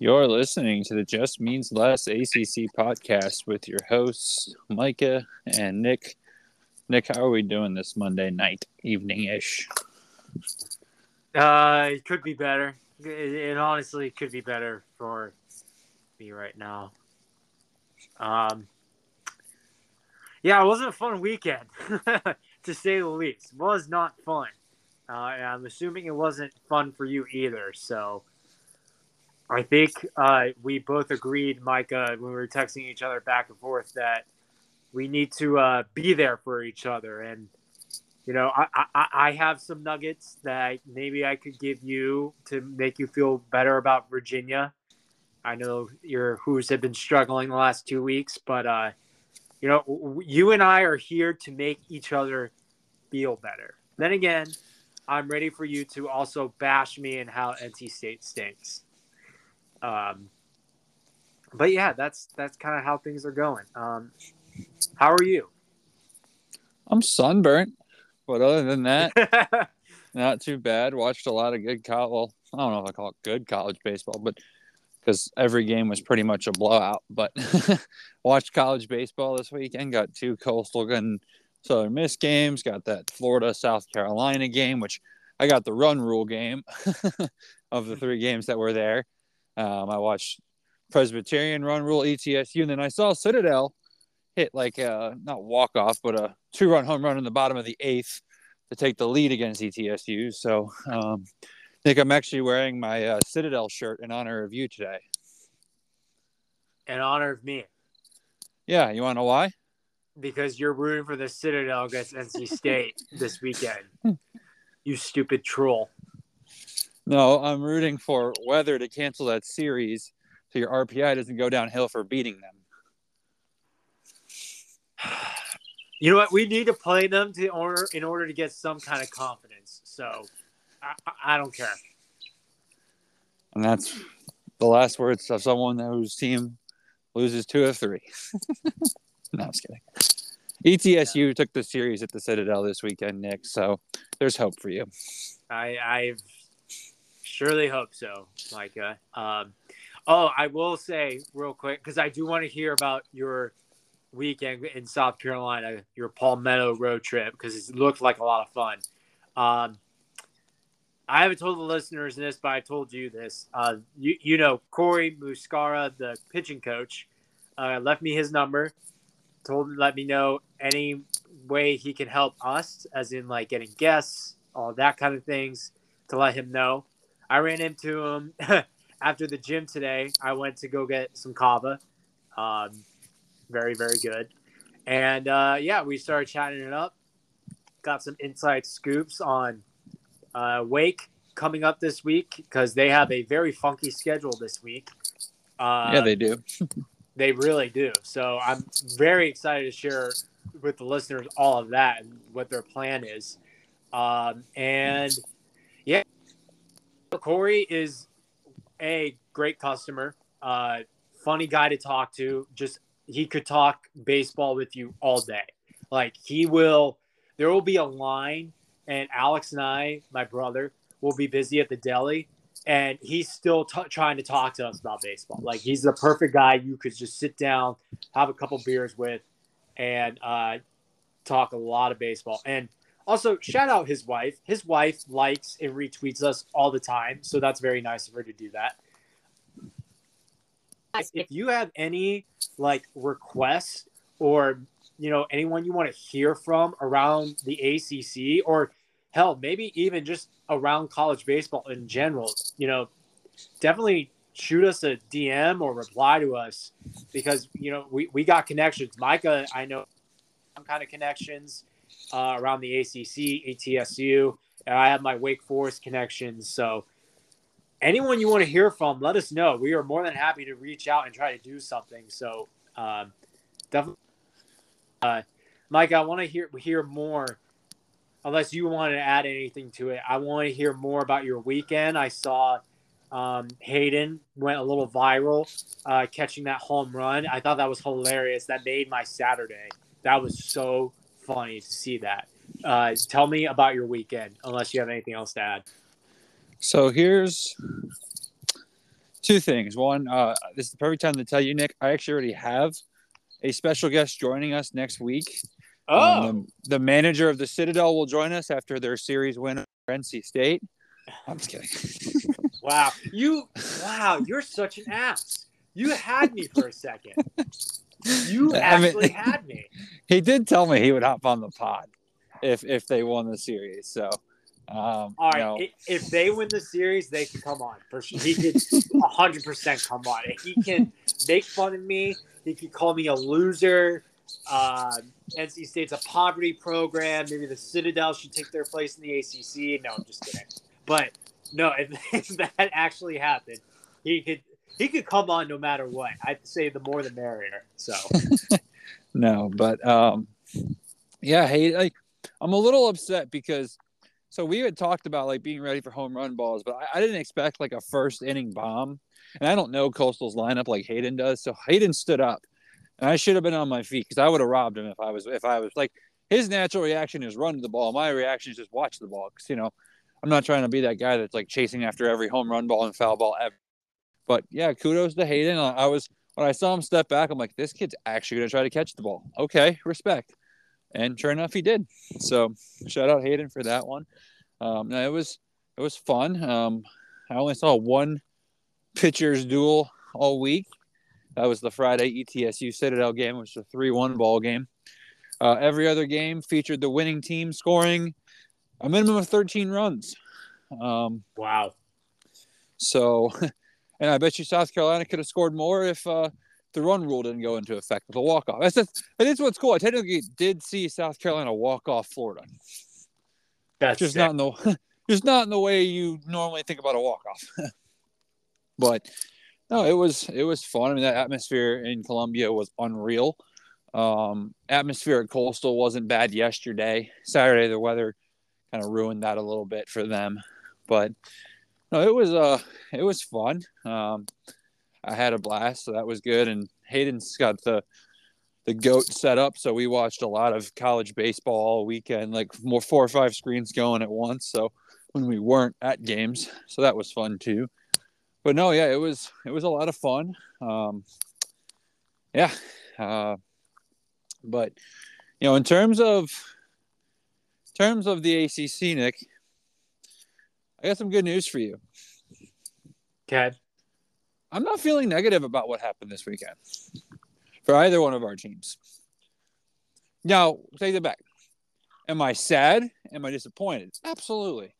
You're listening to the Just Means Less ACC podcast with your hosts, Micah and Nick. Nick, how are we doing this Monday night, evening ish? Uh, it could be better. It, it honestly could be better for me right now. Um, yeah, it wasn't a fun weekend, to say the least. It was not fun. Uh, I'm assuming it wasn't fun for you either. So I think uh, we both agreed, Micah, when we were texting each other back and forth, that we need to uh, be there for each other. And, you know, I, I, I have some nuggets that maybe I could give you to make you feel better about Virginia. I know your Hoos have been struggling the last two weeks, but, uh, you know, you and I are here to make each other feel better. Then again, I'm ready for you to also bash me and how NC State stinks. Um, but yeah, that's that's kind of how things are going. Um, how are you? I'm sunburnt, but other than that, not too bad. Watched a lot of good college. Well, I don't know if I call it good college baseball, but because every game was pretty much a blowout. But watched college baseball this weekend. Got two Coastal and Southern Miss games. Got that Florida South Carolina game, which I got the run rule game of the three games that were there. Um, I watched Presbyterian run rule ETSU, and then I saw Citadel hit like a not walk off, but a two run home run in the bottom of the eighth to take the lead against ETSU. So um, I think I'm actually wearing my uh, Citadel shirt in honor of you today. In honor of me. Yeah, you want to know why? Because you're rooting for the Citadel against NC State this weekend. You stupid troll. No, I'm rooting for weather to cancel that series so your RPI doesn't go downhill for beating them. You know what? We need to play them to order in order to get some kind of confidence. So I, I don't care. And that's the last words of someone whose team loses two of three. no, I'm just kidding. ETSU yeah. took the series at the Citadel this weekend, Nick. So there's hope for you. I, I've Surely hope so, Micah. Um, oh, I will say real quick because I do want to hear about your weekend in South Carolina, your Palmetto road trip because it looked like a lot of fun. Um, I haven't told the listeners this, but I told you this. Uh, you, you know, Corey Muscara, the pitching coach, uh, left me his number. Told let me know any way he can help us, as in like getting guests, all that kind of things, to let him know. I ran into him after the gym today. I went to go get some kava. Um, very, very good. And uh, yeah, we started chatting it up. Got some inside scoops on uh, Wake coming up this week because they have a very funky schedule this week. Uh, yeah, they do. they really do. So I'm very excited to share with the listeners all of that and what their plan is. Um, and Corey is a great customer, uh, funny guy to talk to. Just he could talk baseball with you all day. Like he will, there will be a line, and Alex and I, my brother, will be busy at the deli, and he's still t- trying to talk to us about baseball. Like he's the perfect guy you could just sit down, have a couple beers with, and uh, talk a lot of baseball. And also, shout out his wife. His wife likes and retweets us all the time, so that's very nice of her to do that. If you have any like requests or you know anyone you want to hear from around the ACC or hell maybe even just around college baseball in general, you know, definitely shoot us a DM or reply to us because you know we, we got connections. Micah, I know some kind of connections uh, around the ACC, ETSU. And I have my Wake Forest connections. So anyone you want to hear from, let us know. We are more than happy to reach out and try to do something. So um, definitely, uh, Mike, I want to hear hear more. Unless you want to add anything to it, I want to hear more about your weekend. I saw um, Hayden went a little viral, uh, catching that home run. I thought that was hilarious. That made my Saturday. That was so funny to see that. Uh, tell me about your weekend, unless you have anything else to add. So here's Two things. One, uh, this is the perfect time to tell you, Nick. I actually already have a special guest joining us next week. Oh, Um, the, the manager of the Citadel will join us after their series win over NC State. I'm just kidding. wow. You, wow, you're such an ass. You had me for a second. You I mean- actually had me. he did tell me he would hop on the pod if if they won the series. So, um, All right, i- if they win the series, they can come on for sure. He could 100 percent come on. He can make fun of me. He could call me a loser. Uh, NC State's a poverty program. Maybe the Citadel should take their place in the ACC. No, I'm just kidding. But no, if, if that actually happened, he could he could come on no matter what. I'd say the more the merrier. So no, but um, yeah, hey, like I'm a little upset because so we had talked about like being ready for home run balls, but I, I didn't expect like a first inning bomb, and I don't know Coastal's lineup like Hayden does. So Hayden stood up, and I should have been on my feet because I would have robbed him if I was if I was like his natural reaction is run to the ball. My reaction is just watch the ball because you know I'm not trying to be that guy that's like chasing after every home run ball and foul ball ever. But yeah, kudos to Hayden. I, was when I saw him step back, I'm like, this kid's actually gonna try to catch the ball. Okay, respect. And sure enough, he did. So shout out Hayden for that one. Um, it was it was fun. Um, I only saw one pitchers duel all week. That was the Friday ETSU Citadel game, which was a three-one ball game. Uh, every other game featured the winning team scoring a minimum of 13 runs. Um, wow. so, and I bet you South Carolina could have scored more if uh, the run rule didn't go into effect with a walk off. That's just, that is what's cool. I technically did see South Carolina walk off Florida, That's just sick. not in the just not in the way you normally think about a walk off. but no, it was it was fun. I mean, that atmosphere in Columbia was unreal. Um, atmosphere at Coastal wasn't bad yesterday. Saturday, the weather kind of ruined that a little bit for them, but no, it was uh it was fun. Um, I had a blast, so that was good. And Hayden's got the the goat set up, so we watched a lot of college baseball all weekend, like more four or five screens going at once. So when we weren't at games, so that was fun too. But no, yeah, it was it was a lot of fun. Um, yeah, uh, but you know, in terms of terms of the ACC, Nick, I got some good news for you. Okay. I'm not feeling negative about what happened this weekend for either one of our teams. Now, take it back. Am I sad? Am I disappointed? Absolutely.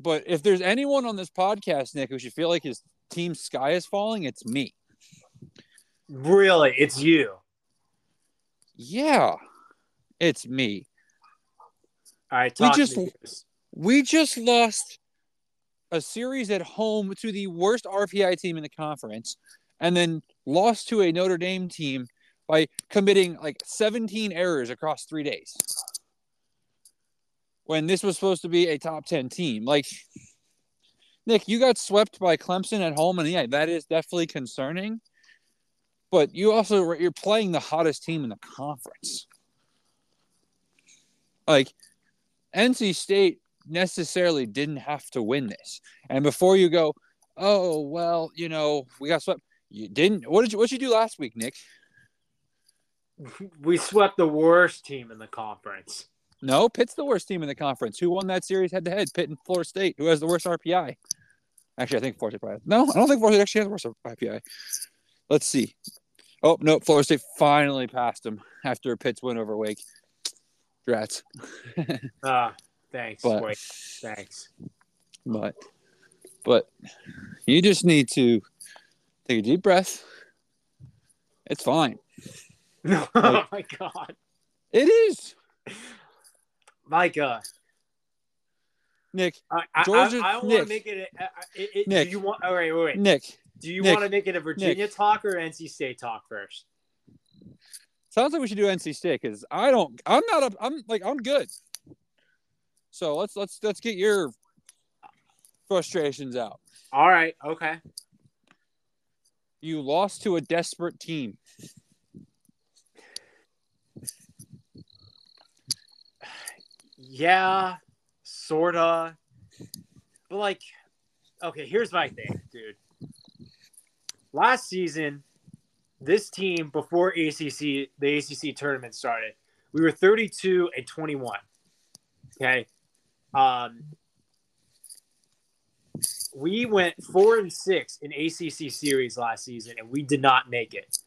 But if there's anyone on this podcast, Nick, who should feel like his team's sky is falling, it's me. Really, it's you. Yeah, it's me. All right. We just- me. We just lost a series at home to the worst RPI team in the conference and then lost to a Notre Dame team by committing like 17 errors across three days. When this was supposed to be a top 10 team. Like, Nick, you got swept by Clemson at home, and yeah, that is definitely concerning. But you also you're playing the hottest team in the conference. Like NC State necessarily didn't have to win this. And before you go, oh well, you know, we got swept. You didn't. What did you What did you do last week, Nick? We swept the worst team in the conference. No, Pitt's the worst team in the conference. Who won that series head to head? Pitt and Florida State. Who has the worst RPI? Actually, I think Florida State probably. No, I don't think Florida State actually has the worst RPI. Let's see. Oh no, Florida State finally passed them after Pitt's win over Wake. Drats. Ah, thanks. But- Wait, thanks. but but you just need to take a deep breath. It's fine. oh my god, It is. Micah. Nick, I, I, Georgia- I, I want Nick. to make it. A, it, it Nick. Do you want? All right, wait, wait. Nick. Do you Nick. want to make it a Virginia talk or NC State talk first? Sounds like we should do NC State because I don't. I'm not. A, I'm like I'm good. So let's let's let's get your frustrations out. All right. Okay. You lost to a desperate team. Yeah, sorta. But like, okay, here's my thing, dude. Last season, this team before ACC, the ACC tournament started, we were 32 and 21. Okay. Um, we went four and six in ACC series last season, and we did not make it.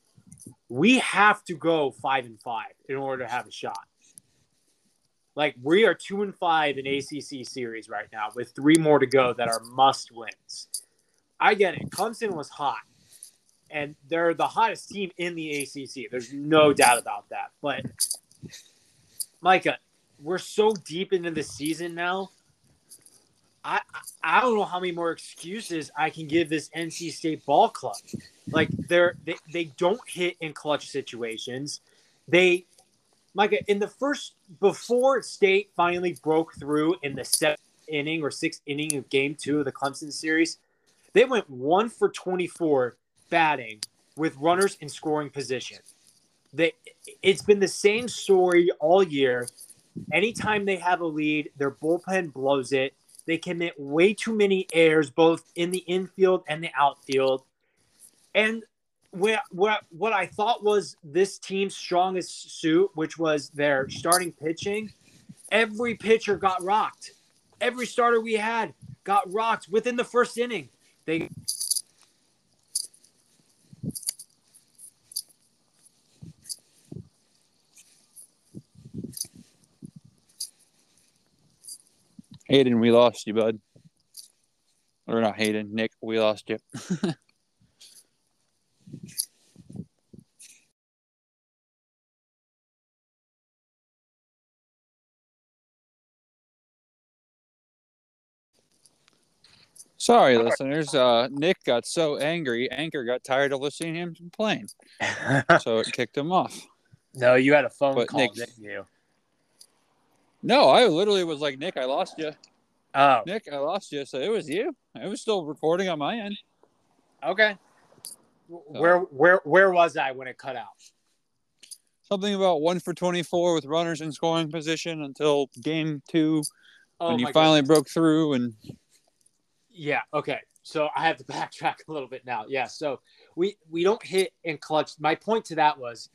We have to go five and five in order to have a shot. Like we are two and five in ACC series right now, with three more to go that are must wins. I get it. Clemson was hot, and they're the hottest team in the ACC. There's no doubt about that. But Micah, we're so deep into the season now. I I don't know how many more excuses I can give this NC State ball club. Like they're they, they don't hit in clutch situations. They Micah, in the first before State finally broke through in the seventh inning or sixth inning of game two of the Clemson series, they went one for 24 batting with runners in scoring position. They, it's been the same story all year. Anytime they have a lead, their bullpen blows it. They commit way too many errors, both in the infield and the outfield. And what what what I thought was this team's strongest suit, which was their starting pitching, every pitcher got rocked. Every starter we had got rocked within the first inning. They Hayden, we lost you, bud. Or not Hayden, Nick, we lost you. Sorry, listeners. Uh, Nick got so angry, Anchor got tired of listening to him complain, so it kicked him off. no, you had a phone But call, Nick- didn't you? No, I literally was like, Nick, I lost you. Oh, Nick, I lost you. So it was you. It was still recording on my end. okay. Where where where was I when it cut out? Something about one for 24 with runners in scoring position until game two Oh when you finally goodness. broke through. And Yeah. Okay. So I have to backtrack a little bit now. Yeah. So we we don't hit in clutch. My point to that was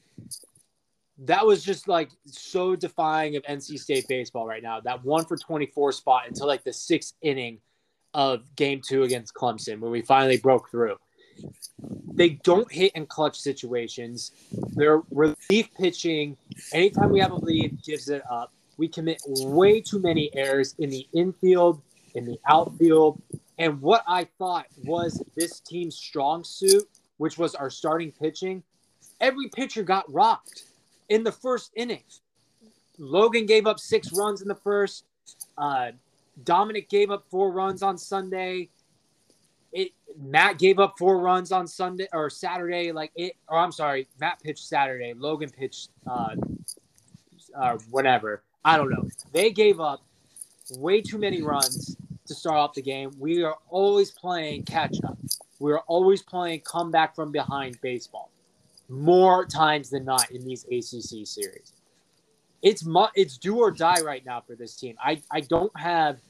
that was just like so defying of NC State baseball right now. That one for twenty four spot until like the sixth inning of game two against Clemson when we finally broke through. They don't hit in clutch situations. Their relief pitching, anytime we have a lead, gives it up. We commit way too many errors in the infield, in the outfield, and what I thought was this team's strong suit, which was our starting pitching, every pitcher got rocked in the first inning. Logan gave up six runs in the first. Uh, Dominic gave up four runs on Sunday. It Matt gave up four runs on Sunday or Saturday. Like it, or I'm sorry, Matt pitched Saturday. Logan pitched uh, uh, whatever. I don't know. They gave up way too many runs to start off the game. We are always playing catch up. We are always playing comeback from behind baseball more times than not in these ACC series. It's mu- it's do or die right now for this team. I, I don't have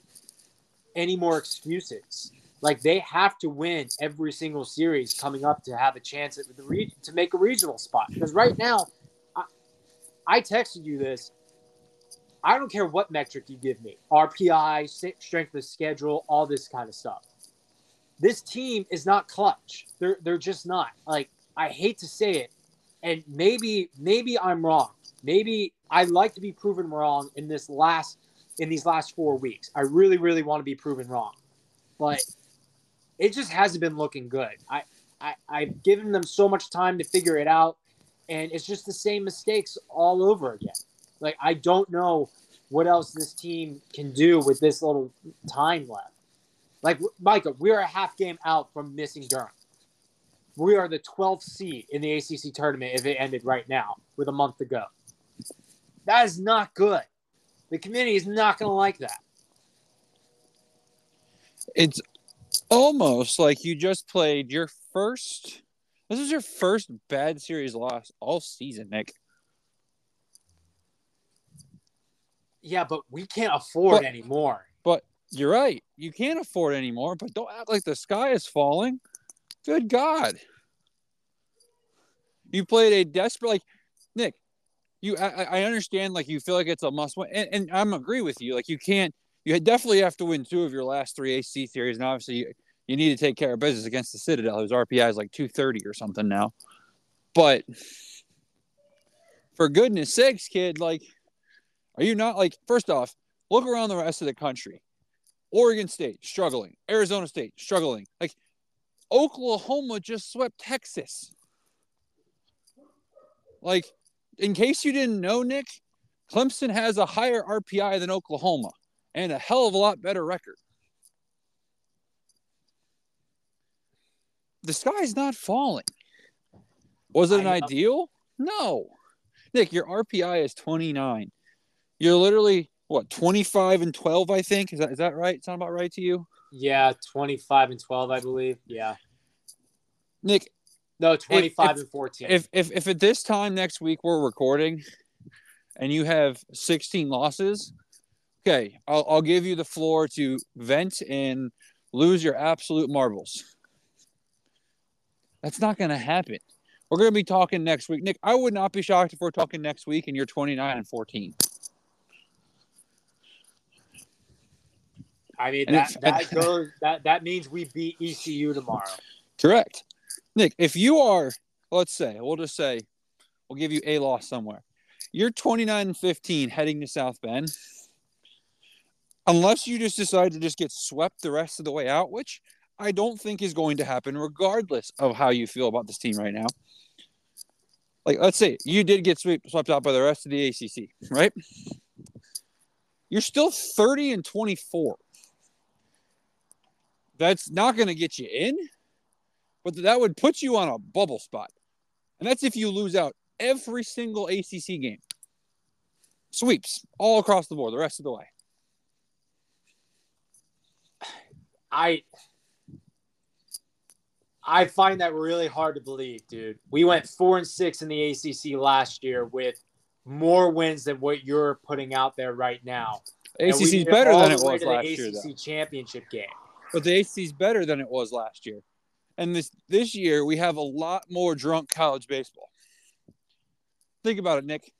any more excuses. Like they have to win every single series coming up to have a chance at the re- to make a regional spot. Because right now, I, I texted you this. I don't care what metric you give me RPI, strength of schedule, all this kind of stuff. This team is not clutch. They're, they're just not. Like, I hate to say it. And maybe, maybe I'm wrong. Maybe I like to be proven wrong in this last, in these last four weeks. I really, really want to be proven wrong. But it just hasn't been looking good. I, I, I've given them so much time to figure it out. And it's just the same mistakes all over again. Like I don't know what else this team can do with this little time left. Like Micah, we are a half game out from missing Durham. We are the 12th seed in the ACC tournament if it ended right now with a month to go. That is not good. The community is not going to like that. it's almost like you just played your first. This is your first bad series loss all season, Nick. Yeah, but we can't afford But- anymore. But You're right. You can't afford anymore, but don't act like the sky is falling. Good God. You played a desperate like Nick. You, I, I understand. Like you feel like it's a must win, and, and I'm agree with you. Like you can't. You definitely have to win two of your last three AC series, and obviously you, you need to take care of business against the Citadel, whose RPI is like 230 or something now. But for goodness sakes, kid, like, are you not like? First off, look around the rest of the country. Oregon State struggling, Arizona State struggling. Like Oklahoma just swept Texas. Like, in case you didn't know, Nick, Clemson has a higher RPI than Oklahoma and a hell of a lot better record. The sky's not falling. Was it an ideal? No. Nick, your RPI is 29. You're literally what 25 and 12, I think. Is that is that right? Sound about right to you? Yeah, 25 and 12, I believe. Yeah. Nick, no, 25 if, and 14. If, if if at this time next week we're recording and you have 16 losses, okay, I'll, I'll give you the floor to vent and lose your absolute marbles. That's not going to happen. We're going to be talking next week. Nick, I would not be shocked if we're talking next week and you're 29 and 14. I mean, that, that goes that that means we beat ECU tomorrow. Correct. Nick, if you are, let's say, we'll just say, we'll give you a loss somewhere. You're 29 and 15 heading to South Bend. Unless you just decide to just get swept the rest of the way out, which I don't think is going to happen, regardless of how you feel about this team right now. Like, let's say you did get swept, swept out by the rest of the ACC, right? You're still 30 and 24. That's not going to get you in but that would put you on a bubble spot. And that's if you lose out every single ACC game. Sweeps all across the board the rest of the way. I I find that really hard to believe, dude. We went 4 and 6 in the ACC last year with more wins than what you're putting out there right now. ACC is better than it was last year. ACC though. championship game. But the ACC is better than it was last year. And this this year we have a lot more drunk college baseball. Think about it, Nick.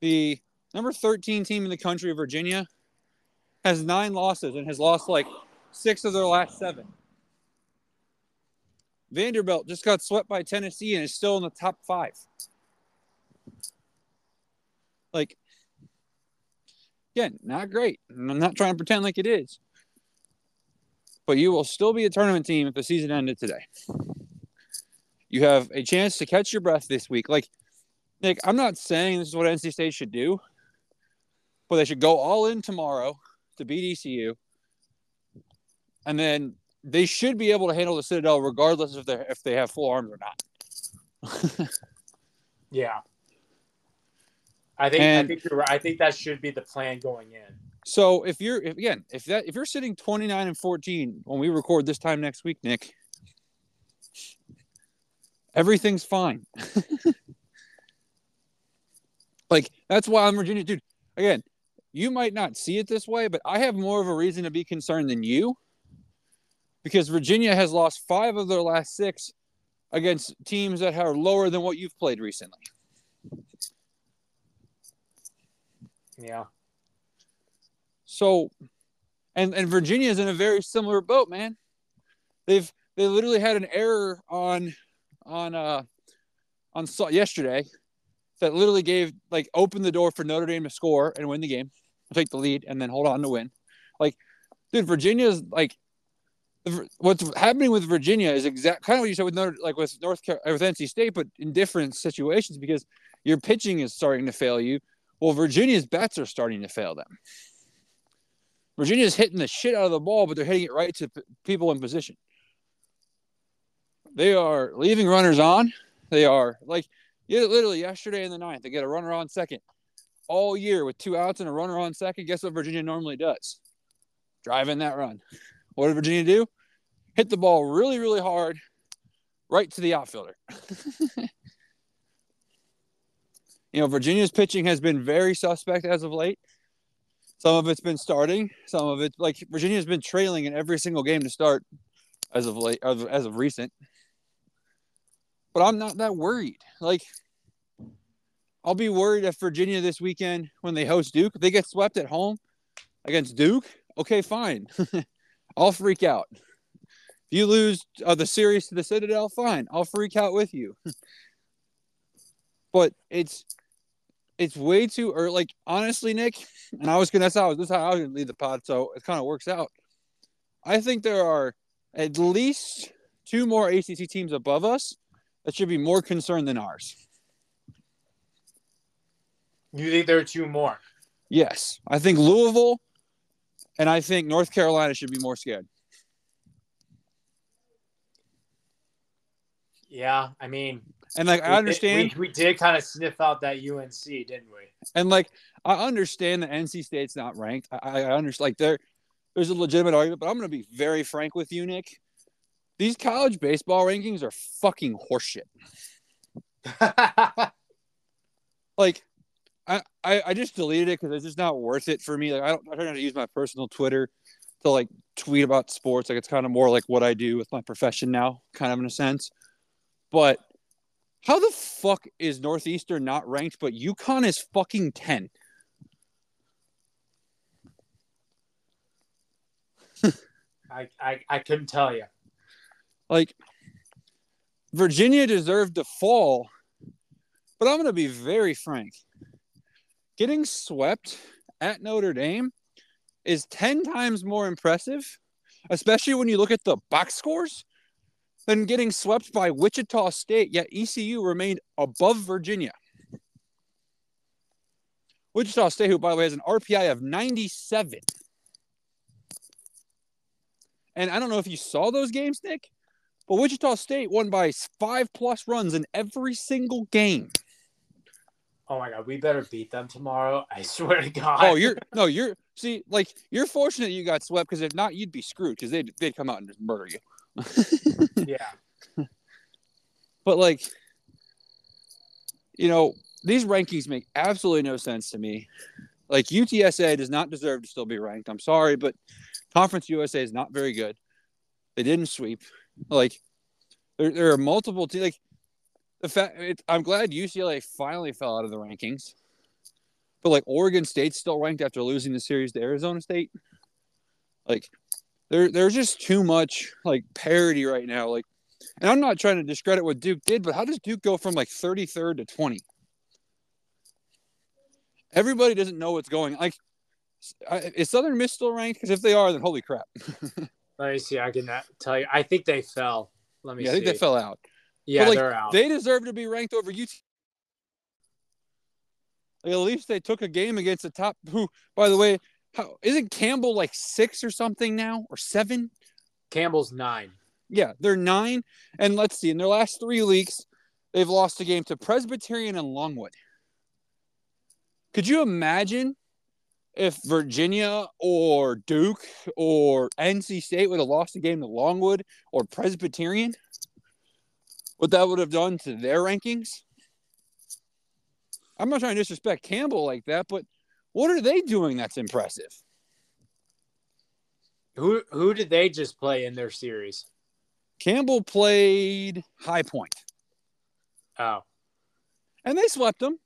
The number 13 team in the country, Virginia, has nine losses and has lost like six of their last seven. Vanderbilt just got swept by Tennessee and is still in the top five. Like, again, not great. I'm not trying to pretend like it is but you will still be a tournament team if the season ended today. You have a chance to catch your breath this week. Like, Nick, I'm not saying this is what NC State should do, but they should go all in tomorrow to beat ECU. And then they should be able to handle the Citadel regardless if they if they have full arms or not. yeah. I think and, I think you're right. I think that should be the plan going in. So if you're again, if that if you're sitting 29 and 14 when we record this time next week, Nick, everything's fine. like that's why I'm Virginia, dude. Again, you might not see it this way, but I have more of a reason to be concerned than you because Virginia has lost five of their last six against teams that are lower than what you've played recently. Yeah. So, and and Virginia is in a very similar boat, man. They've they literally had an error on on uh on yesterday that literally gave like opened the door for Notre Dame to score and win the game, take the lead, and then hold on to win. Like, dude, Virginia's like what's happening with Virginia is exact kind of what you said with Notre, like with North with NC State, but in different situations because your pitching is starting to fail you. Well, Virginia's bats are starting to fail them. Virginia's hitting the shit out of the ball, but they're hitting it right to p- people in position. They are leaving runners on. They are like, literally yesterday in the ninth, they get a runner on second. All year with two outs and a runner on second. Guess what Virginia normally does? Drive in that run. What did Virginia do? Hit the ball really, really hard right to the outfielder. you know, Virginia's pitching has been very suspect as of late. Some of it's been starting. Some of it, like Virginia's been trailing in every single game to start, as of late, as of, as of recent. But I'm not that worried. Like, I'll be worried if Virginia this weekend when they host Duke, they get swept at home against Duke. Okay, fine. I'll freak out. If you lose uh, the series to the Citadel, fine. I'll freak out with you. but it's it's way too early. Like honestly, Nick, and I was gonna. That's how this is how I was gonna lead the pod, so it kind of works out. I think there are at least two more ACC teams above us that should be more concerned than ours. You think there are two more? Yes, I think Louisville, and I think North Carolina should be more scared. Yeah, I mean, and like I understand we, we, did kind of sniff out that UNC, didn't we? And like I understand that NC State's not ranked. I, I understand like there there's a legitimate argument, but I'm gonna be very frank with you, Nick. These college baseball rankings are fucking horseshit. like I, I, I just deleted it because it's just not worth it for me. Like I don't I try not to use my personal Twitter to like tweet about sports. Like it's kind of more like what I do with my profession now, kind of in a sense. But how the fuck is Northeastern not ranked, but UConn is fucking 10? I, I, I couldn't tell you. Like, Virginia deserved to fall, but I'm going to be very frank. Getting swept at Notre Dame is 10 times more impressive, especially when you look at the box scores than getting swept by Wichita State, yet ECU remained above Virginia. Wichita State, who, by the way, has an RPI of 97. And I don't know if you saw those games, Nick, but Wichita State won by five plus runs in every single game. Oh my god, we better beat them tomorrow. I swear to God. Oh, you're no, you're see, like you're fortunate you got swept because if not, you'd be screwed because they'd they'd come out and just murder you yeah. But like, you know, these rankings make absolutely no sense to me. Like UTSA does not deserve to still be ranked. I'm sorry, but Conference USA is not very good. They didn't sweep. Like, there, there are multiple teams. Like, the fact it, I'm glad UCLA finally fell out of the rankings. But like Oregon State's still ranked after losing the series to Arizona State. Like there there's just too much like parity right now. Like, and I'm not trying to discredit what Duke did, but how does Duke go from like 33rd to 20? Everybody doesn't know what's going. Like, is Southern Miss still ranked? Because if they are, then holy crap. Let me see. I can uh, tell you. I think they fell. Let me. Yeah, see. I think they fell out. Yeah, like, they're out. They deserve to be ranked over UT. Like, at least they took a game against the top. Who, by the way, how isn't Campbell like six or something now or seven? Campbell's nine. Yeah, they're nine. And let's see, in their last three weeks, they've lost a game to Presbyterian and Longwood. Could you imagine if Virginia or Duke or NC State would have lost a game to Longwood or Presbyterian? What that would have done to their rankings? I'm not trying to disrespect Campbell like that, but what are they doing that's impressive? Who who did they just play in their series? Campbell played High Point. Oh. And they swept them.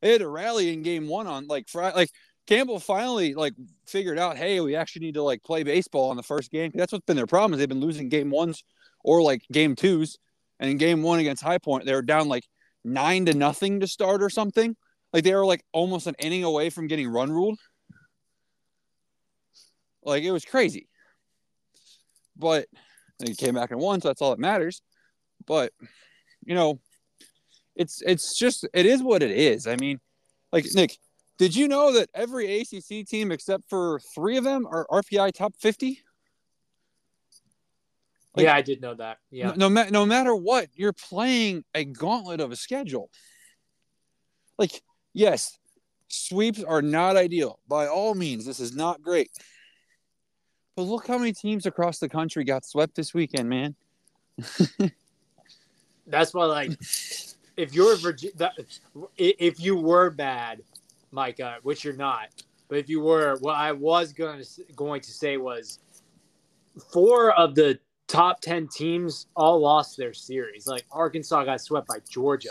They had a rally in game one on like Friday. Like Campbell finally like figured out, hey, we actually need to like play baseball on the first game. That's what's been their problem is they've been losing game ones or like game twos. And in game one against High Point, they were down like nine to nothing to start or something. Like they were like almost an inning away from getting run ruled. Like it was crazy. But they came back and won, so that's all that matters. But you know, it's it's just it is what it is. I mean, like Nick, did you know that every ACC team except for three of them are RPI top fifty? Like, yeah, I did know that. Yeah. No, no, no matter what, you're playing a gauntlet of a schedule. Like Yes, sweeps are not ideal. By all means, this is not great. But look how many teams across the country got swept this weekend, man. That's why, like, if you're Virginia, if you were bad, Micah, which you're not, but if you were, what I was going to going to say was four of the top ten teams all lost their series. Like Arkansas got swept by Georgia,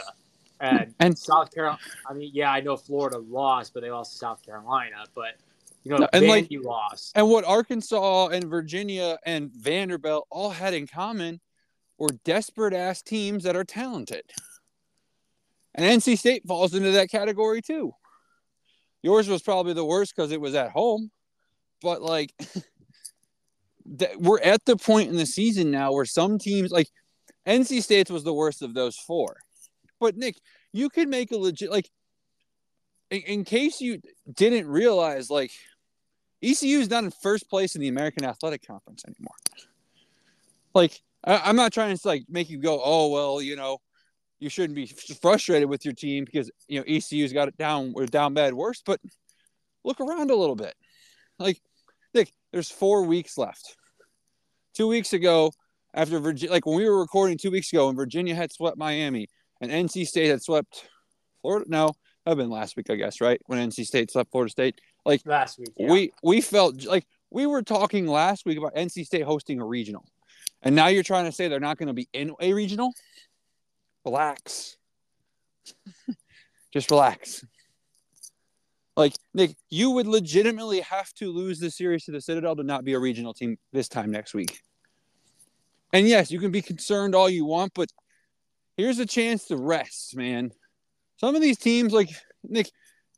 and, And- South Carolina. I mean, yeah, I know Florida lost, but they lost to South Carolina. But you know, No, and, like- Vandy lost. And what Arkansas and Virginia and Vanderbilt all had in common were desperate ass teams that are talented. And NC State falls into that category too. Yours was probably the worst because it was at home, but like that we're at the point in the season now where some teams like NC State's was the worst of those four. But Nick, you could make a legit like in, in case you didn't realize like ECU is not in first place in the American Athletic Conference anymore. Like, I, I'm not trying to like make you go, oh well, you know, you shouldn't be frustrated with your team because you know ECU's got it down or down bad worse. But look around a little bit. Like, Nick, there's four weeks left. Two weeks ago, after Virginia, like when we were recording two weeks ago, and Virginia had swept Miami and NC State had swept Florida. No, that'd been last week, I guess, right? When NC State swept Florida State. Like last week. Yeah. We we felt like we were talking last week about NC State hosting a regional, and now you're trying to say they're not going to be in a regional. Relax, just relax. Like Nick, you would legitimately have to lose the series to the Citadel to not be a regional team this time next week. And yes, you can be concerned all you want, but here's a chance to rest, man. Some of these teams, like Nick,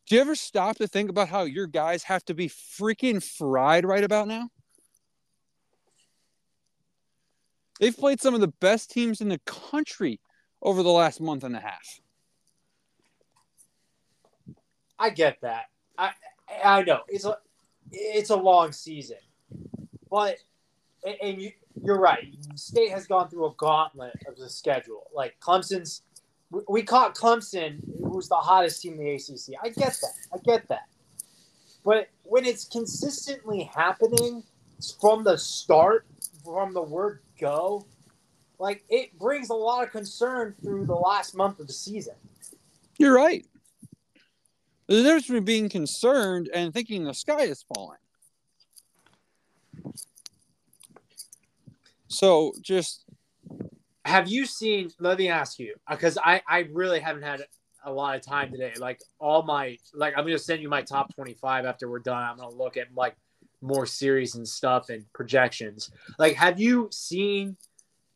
do you ever stop to think about how your guys have to be freaking fried right about now? They've played some of the best teams in the country over the last month and a half. I get that. I I know it's a it's a long season, but and- you you're right. State has gone through a gauntlet of the schedule. Like Clemson's, we- caught Clemson, who's the hottest team in the ACC. I get that. I get that. But when it's consistently happening from the start, from the word go, like it brings a lot of concern through the last month of the season. You're right. There's a difference between being concerned and thinking the sky is falling. So just have you seen let me ask you uh, because i i really haven't had a lot of time today. Like all my like i'm gonna send you my top 25 after we're done. I'm gonna look at like more series and stuff and projections. Like have you seen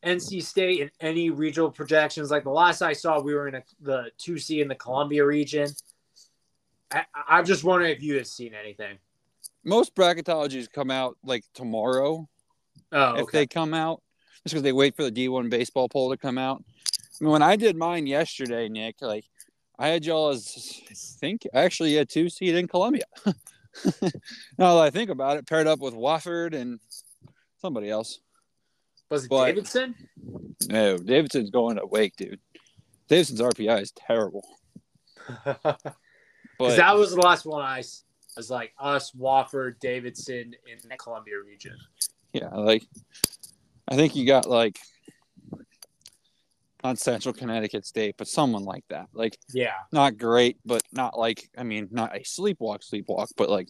nc state in any regional projections? Like the last i saw we were in a, the 2c in the columbia region. I, i'm just wondering if you had seen anything. Most bracketologies come out like tomorrow oh if okay they come out, just because they wait for the D1 baseball poll to come out. I mean, when I did mine yesterday, Nick, like I had y'all as I think actually had two seed in Columbia. now that I think about it, paired up with Wofford and somebody else. was it but- davidson No, Davidson's going to Wake, dude. Davidson's RPI is terrible. Because But that was the last one I was like us, Wofford, Davidson in the Columbia region. Yeah, like I think you got like not Central Connecticut State, but someone like that. Like Yeah. not great, but not like I mean, not a sleepwalk, sleepwalk, but like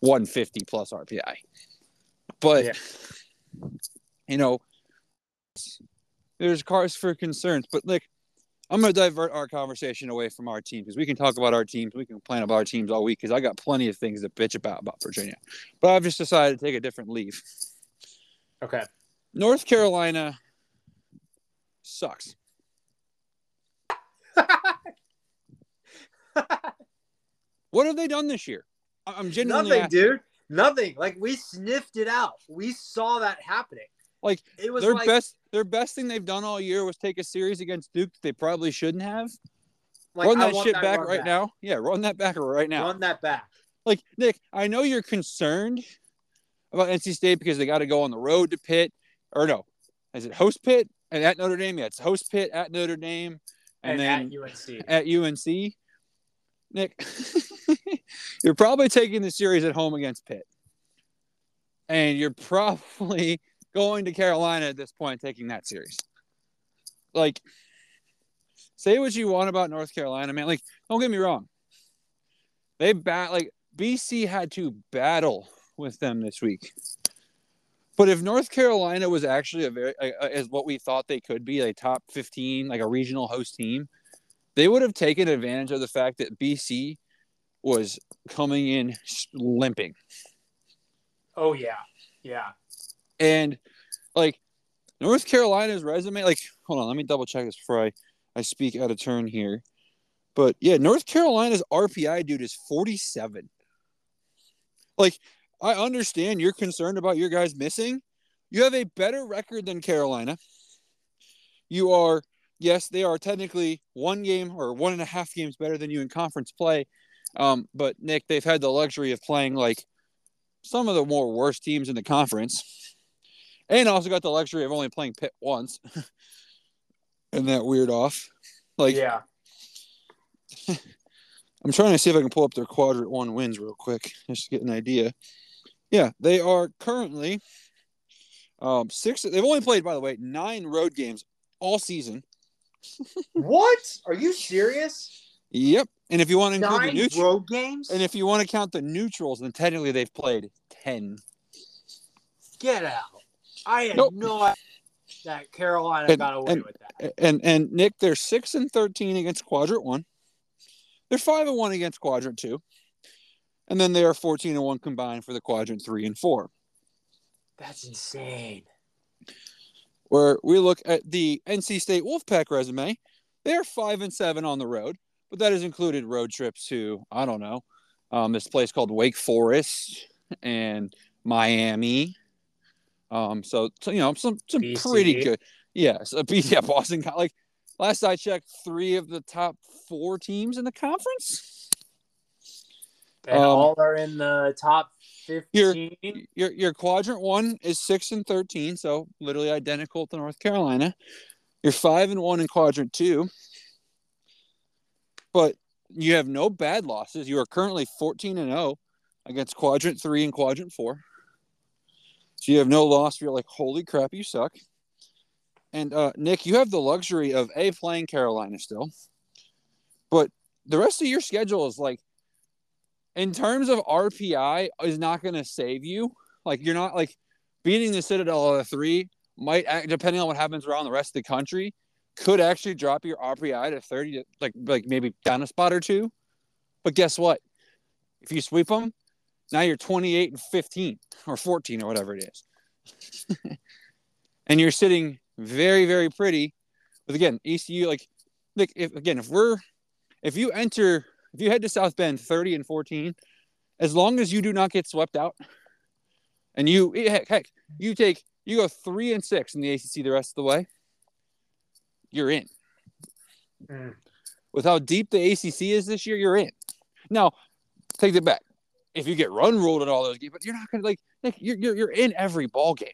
150 plus RPI. But Yeah. you know, there's cars for concerns. But like, I'm gonna divert our conversation away from our team because we can talk about our teams, we can complain about our teams all week because I got plenty of things to bitch about about Virginia. But I've just decided to take a different leave. Okay. North Carolina sucks. What have they done this year? I'm genuinely Nothing, asking. dude. Nothing. Like we sniffed it out. We saw that happening. Like, it was their like, best their best thing they've done all year was take a series against Duke that they probably shouldn't have. like, run that shit back run right now. Yeah, run that back right now. Run that back. Like Nick, I know you're concerned about NC State because they got to go on the road to Pitt, or no, is it host Pitt and at Notre Dame? Yeah, it's host Pitt at Notre Dame, and, And, then at UNC. at UNC. Nick, you're probably taking the series at home against Pitt. And you're probably going to Carolina at this point, taking that series. Like, say what you want about North Carolina, man. Like, don't get me wrong. They bat like BC had to battle with them this week. But if North Carolina was actually a very as what we thought they could be, a top 15, like a regional host team, they would have taken advantage of the fact that BC was coming in limping. Oh yeah. Yeah. And like North Carolina's resume, like hold on, let me double check this before I, I speak out of turn here. But yeah, North Carolina's RPI dude is 47. Like I understand you're concerned about your guys missing. You have a better record than Carolina. You are, yes, they are technically one game or one and a half games better than you in conference play. Um, but Nick, they've had the luxury of playing like some of the more worst teams in the conference, and also got the luxury of only playing Pitt once. and that weird off? Like, yeah. I'm trying to see if I can pull up their quadrant one wins real quick, just to get an idea. Yeah, they are currently um, six. They've only played, by the way, nine road games all season. what? Are you serious? Yep. And if you want to include Nine the neutral, road games? and if you want to count the neutrals, then technically they've played ten. Get out. I had Nope. no idea that Carolina And- got away and- with that. And and Nick, they're six and thirteen against quadrant one. They're five and one against quadrant two, and then they are fourteen and one combined for the quadrant three and four. That's insane. Where we look at the NC State Wolfpack resume, they are five and seven on the road, but that has included road trips to I don't know, um, this place called Wake Forest and Miami. Um, so, so you know some some BC. pretty good. Yes, a B- yeah, Boston. Like last I checked, three of the top four teams in the conference. And Um, all are in the top 15. Your your quadrant one is six and thirteen, so literally identical to North Carolina. You're five and one in quadrant two, but you have no bad losses. You are currently fourteen and zero against quadrant three and quadrant four. So you have no loss. You're like, holy crap, you suck. And uh, Nick, you have the luxury of a playing Carolina still, but the rest of your schedule is like in terms of RPI is not going to save you. Like you're not like beating the Citadel at a three might depending on what happens around the rest of the country could actually drop your RPI to 30 to like like maybe down a spot or two. But guess what? If you sweep them, now you're 28 and 15 or 14 or whatever it is. and you're sitting very very pretty with again ECU like like if again if we're if you enter if you head to South Bend 30 and 14, as long as you do not get swept out, and you heck, heck you take you go three and six in the ACC the rest of the way, you're in. Mm. With how deep the ACC is this year, you're in. Now, take it back. If you get run ruled in all those games, but you're not gonna like, like you're, you're you're in every ball game.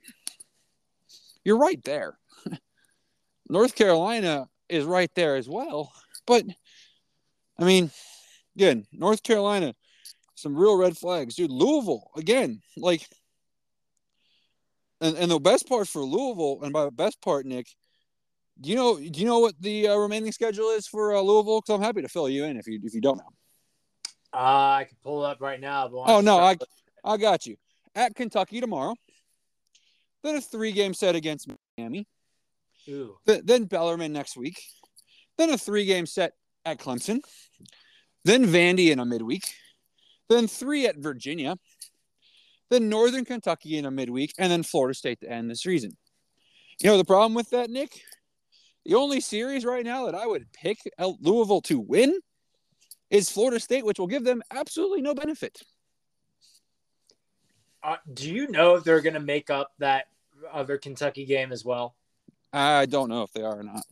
You're right there. North Carolina is right there as well, but I mean, again, North Carolina, some real red flags, dude. Louisville again, like, and and the best part for Louisville, and by the best part, Nick, do you know do you know what the uh, remaining schedule is for uh, Louisville? Because I'm happy to fill you in if you if you don't know. Uh, I can pull it up right now. But Oh no, I I got you. At Kentucky tomorrow, then a three game set against Miami, Ooh. Th- then Bellarmine next week, then a three game set at Clemson, then Vandy in a midweek, then three at Virginia, then Northern Kentucky in a midweek, and then Florida State to end the season. You know the problem with that, Nick? The only series right now that I would pick Louisville to win is Florida State, which will give them absolutely no benefit. Uh, do you know if they're going to make up that other Kentucky game as well? I don't know if they are or not.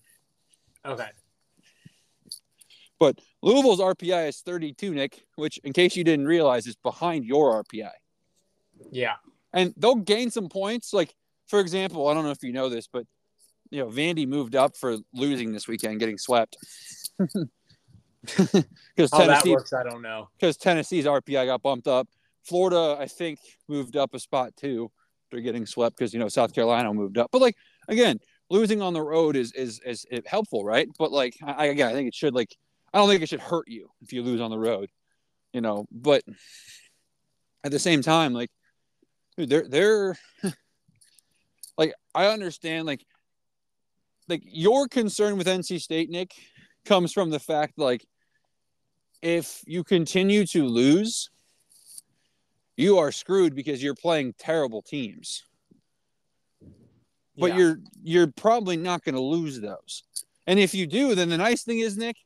Okay. But Louisville's RPI is 32, Nick, which, in case you didn't realize, is behind your RPI. Yeah. And they'll gain some points. Like, for example, I don't know if you know this, but, you know, Vandy moved up for losing this weekend, getting swept. Because Tennessee, works, I don't know. because Tennessee's RPI got bumped up. Florida, I think, moved up a spot too. They're getting swept because you know South Carolina moved up. But like again, losing on the road is is is, is helpful, right? But like I again, I think it should like I don't think it should hurt you if you lose on the road, you know. But at the same time, like, dude, they're they're like I understand like like your concern with NC State, Nick, comes from the fact like if you continue to lose, you are screwed because you're playing terrible teams. But Yeah. you're you're probably not going to lose those. And if you do, then the nice thing is, Nick,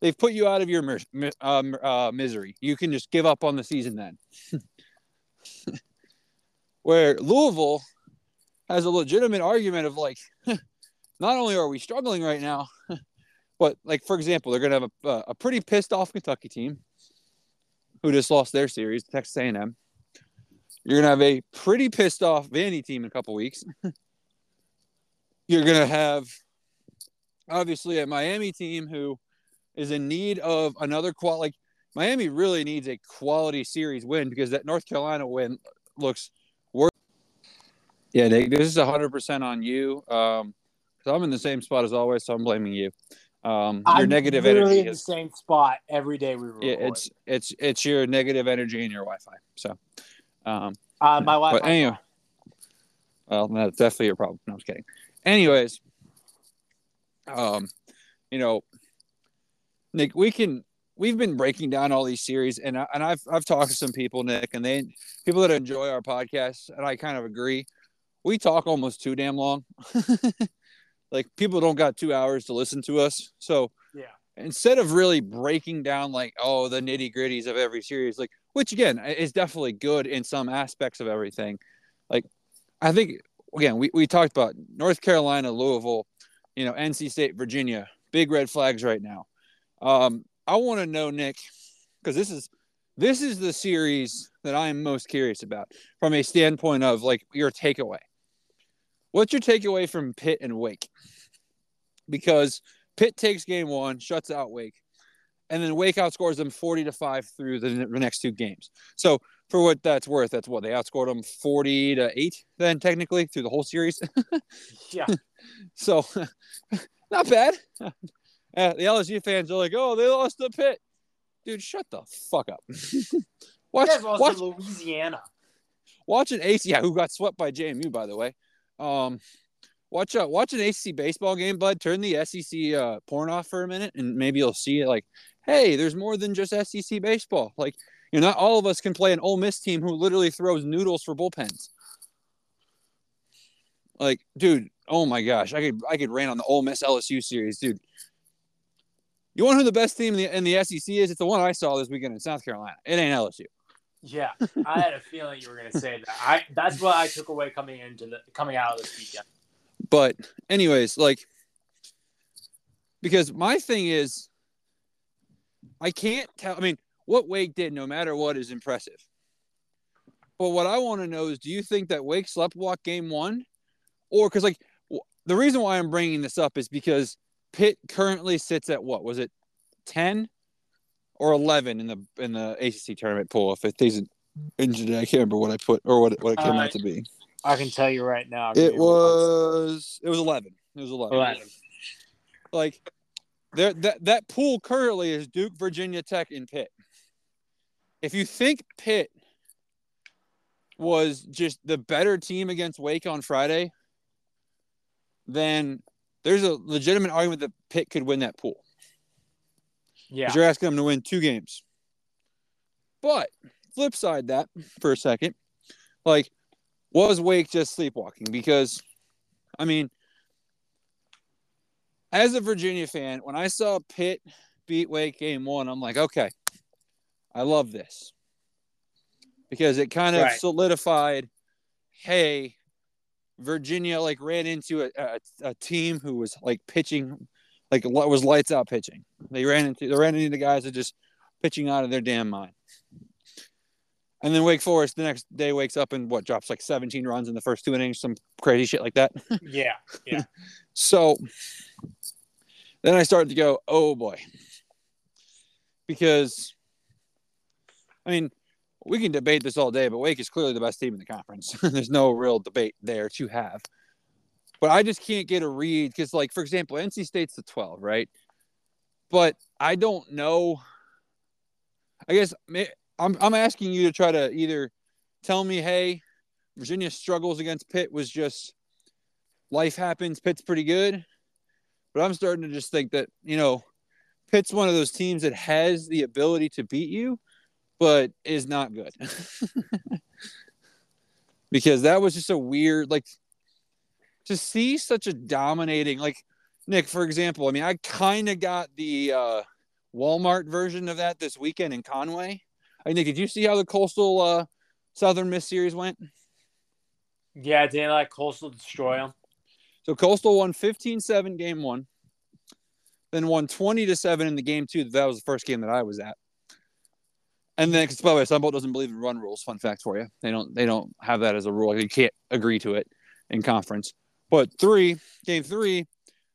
they've put you out of your mis- mi- um, uh, misery. You can just give up on the season then. Where Louisville has a legitimate argument of like, not only are we struggling right now, but like for example, they're going to have a, a pretty pissed off Kentucky team who just lost their series, Texas A&M. You're to have a pretty pissed off Vandy team in a couple weeks. You're to have obviously a Miami team who is in need of another qual like Miami really needs a quality series win because that North Carolina win looks worse. Yeah, Nick, this is hundred percent on you. Um, because I'm in the same spot as always, so I'm blaming you. Um, your I'm negative energy in the same spot every day we record. yeah, it's it's it's your negative energy and your Wi-Fi. So, um, uh, my wife. but anyway, well, that's definitely your problem. No, I'm just kidding. Anyways, um, you know, Nick, we can we've been breaking down all these series, and I, and I've I've talked to some people, Nick, and they people that enjoy our podcast, and I kind of agree. We talk almost too damn long. like people don't got two hours to listen to us, so Yeah. instead of really breaking down like oh the nitty gritties of every series, like which again is definitely good in some aspects of everything. Like I think again we, we talked about North Carolina, Louisville, you know, NC State, Virginia, big red flags right now. Um, I want to know, Nick, because this is this is the series that I am most curious about from a standpoint of like your takeaway. What's your takeaway from Pitt and Wake? Because Pitt takes game one, shuts out Wake, and then Wake outscores them 40 to 5 through the, the next two games. So, for what that's worth, that's what they outscored them 40 to 8, then technically through the whole series. Yeah. So, not bad. Uh, the LSU fans are like, oh, they lost to Pitt. Dude, shut the fuck up. watch, You guys lost watch, to Louisiana. watch an AC, yeah, who got swept by JMU, by the way. Um, watch uh, watch an ACC baseball game, bud. Turn the SEC uh, porn off for a minute, and maybe you'll see it. Like, hey, there's more than just SEC baseball. Like, you know, not all of us can play an Ole Miss team who literally throws noodles for bullpens. Like, dude, oh my gosh, I could I could rant on the Ole Miss LSU series, dude. You want who the best team in the, in the SEC is? It's the one I saw this weekend in South Carolina. It ain't LSU. Yeah, I had a feeling you were going to say that. I that's what I took away coming into the coming out of this weekend. But anyways, like because my thing is I can't tell I mean, what Wake did no matter what is impressive. But what I want to know is do you think that Wake slept walk game 1 or cuz like the reason why I'm bringing this up is because Pitt currently sits at what? Was it 10 or 11 in the in the ACC tournament pool if it isn't injured I can't remember what I put or what it, what it came Uh, out to be. I can tell you right now. It was it was 11. It was 11. Eleven. like there that that pool currently is Duke, Virginia Tech, and Pitt. If you think Pitt was just the better team against Wake on Friday, then there's a legitimate argument that Pitt could win that pool. Yeah. You're asking them to win two games. But flip side that for a second, like was Wake just sleepwalking? Because I mean, as a Virginia fan, when I saw Pitt beat Wake game one, I'm like, okay, I love this. Because it kind of Right. solidified, hey, Virginia like ran into a, a, a team who was like pitching, like was lights out pitching. They ran into they ran into guys that just pitching out of their damn mind. And then Wake Forest the next day wakes up and what drops like 17 runs in the first two innings, some crazy shit like that. Yeah. Yeah. So then I started to go, oh boy. Because, I mean, we can debate this all day, but Wake is clearly the best team in the conference. There's no real debate there to have. But I just can't get a read because, like, for example, NC State's the 12, right? But I don't know. I guess I'm I'm asking you to try to either tell me, hey, Virginia struggles against Pitt was just life happens. Pitt's pretty good, but I'm starting to just think that you know, Pitt's one of those teams that has the ability to beat you, but is not good. because that was just a weird like to see such a dominating like Nick, for example. I mean, I kind of got the uh, Walmart version of that this weekend in Conway. I Nick, did you see how the Coastal uh, Southern Miss series went? Yeah, didn't like Coastal destroy them. So Coastal won 15-7 game one, then won 20 to 7 in the game two. That was the first game that I was at. And then, by the way, Sunbelt doesn't believe in run rules. Fun fact for you: they don't. They don't have that as a rule. You can't agree to it in conference. But three, game three,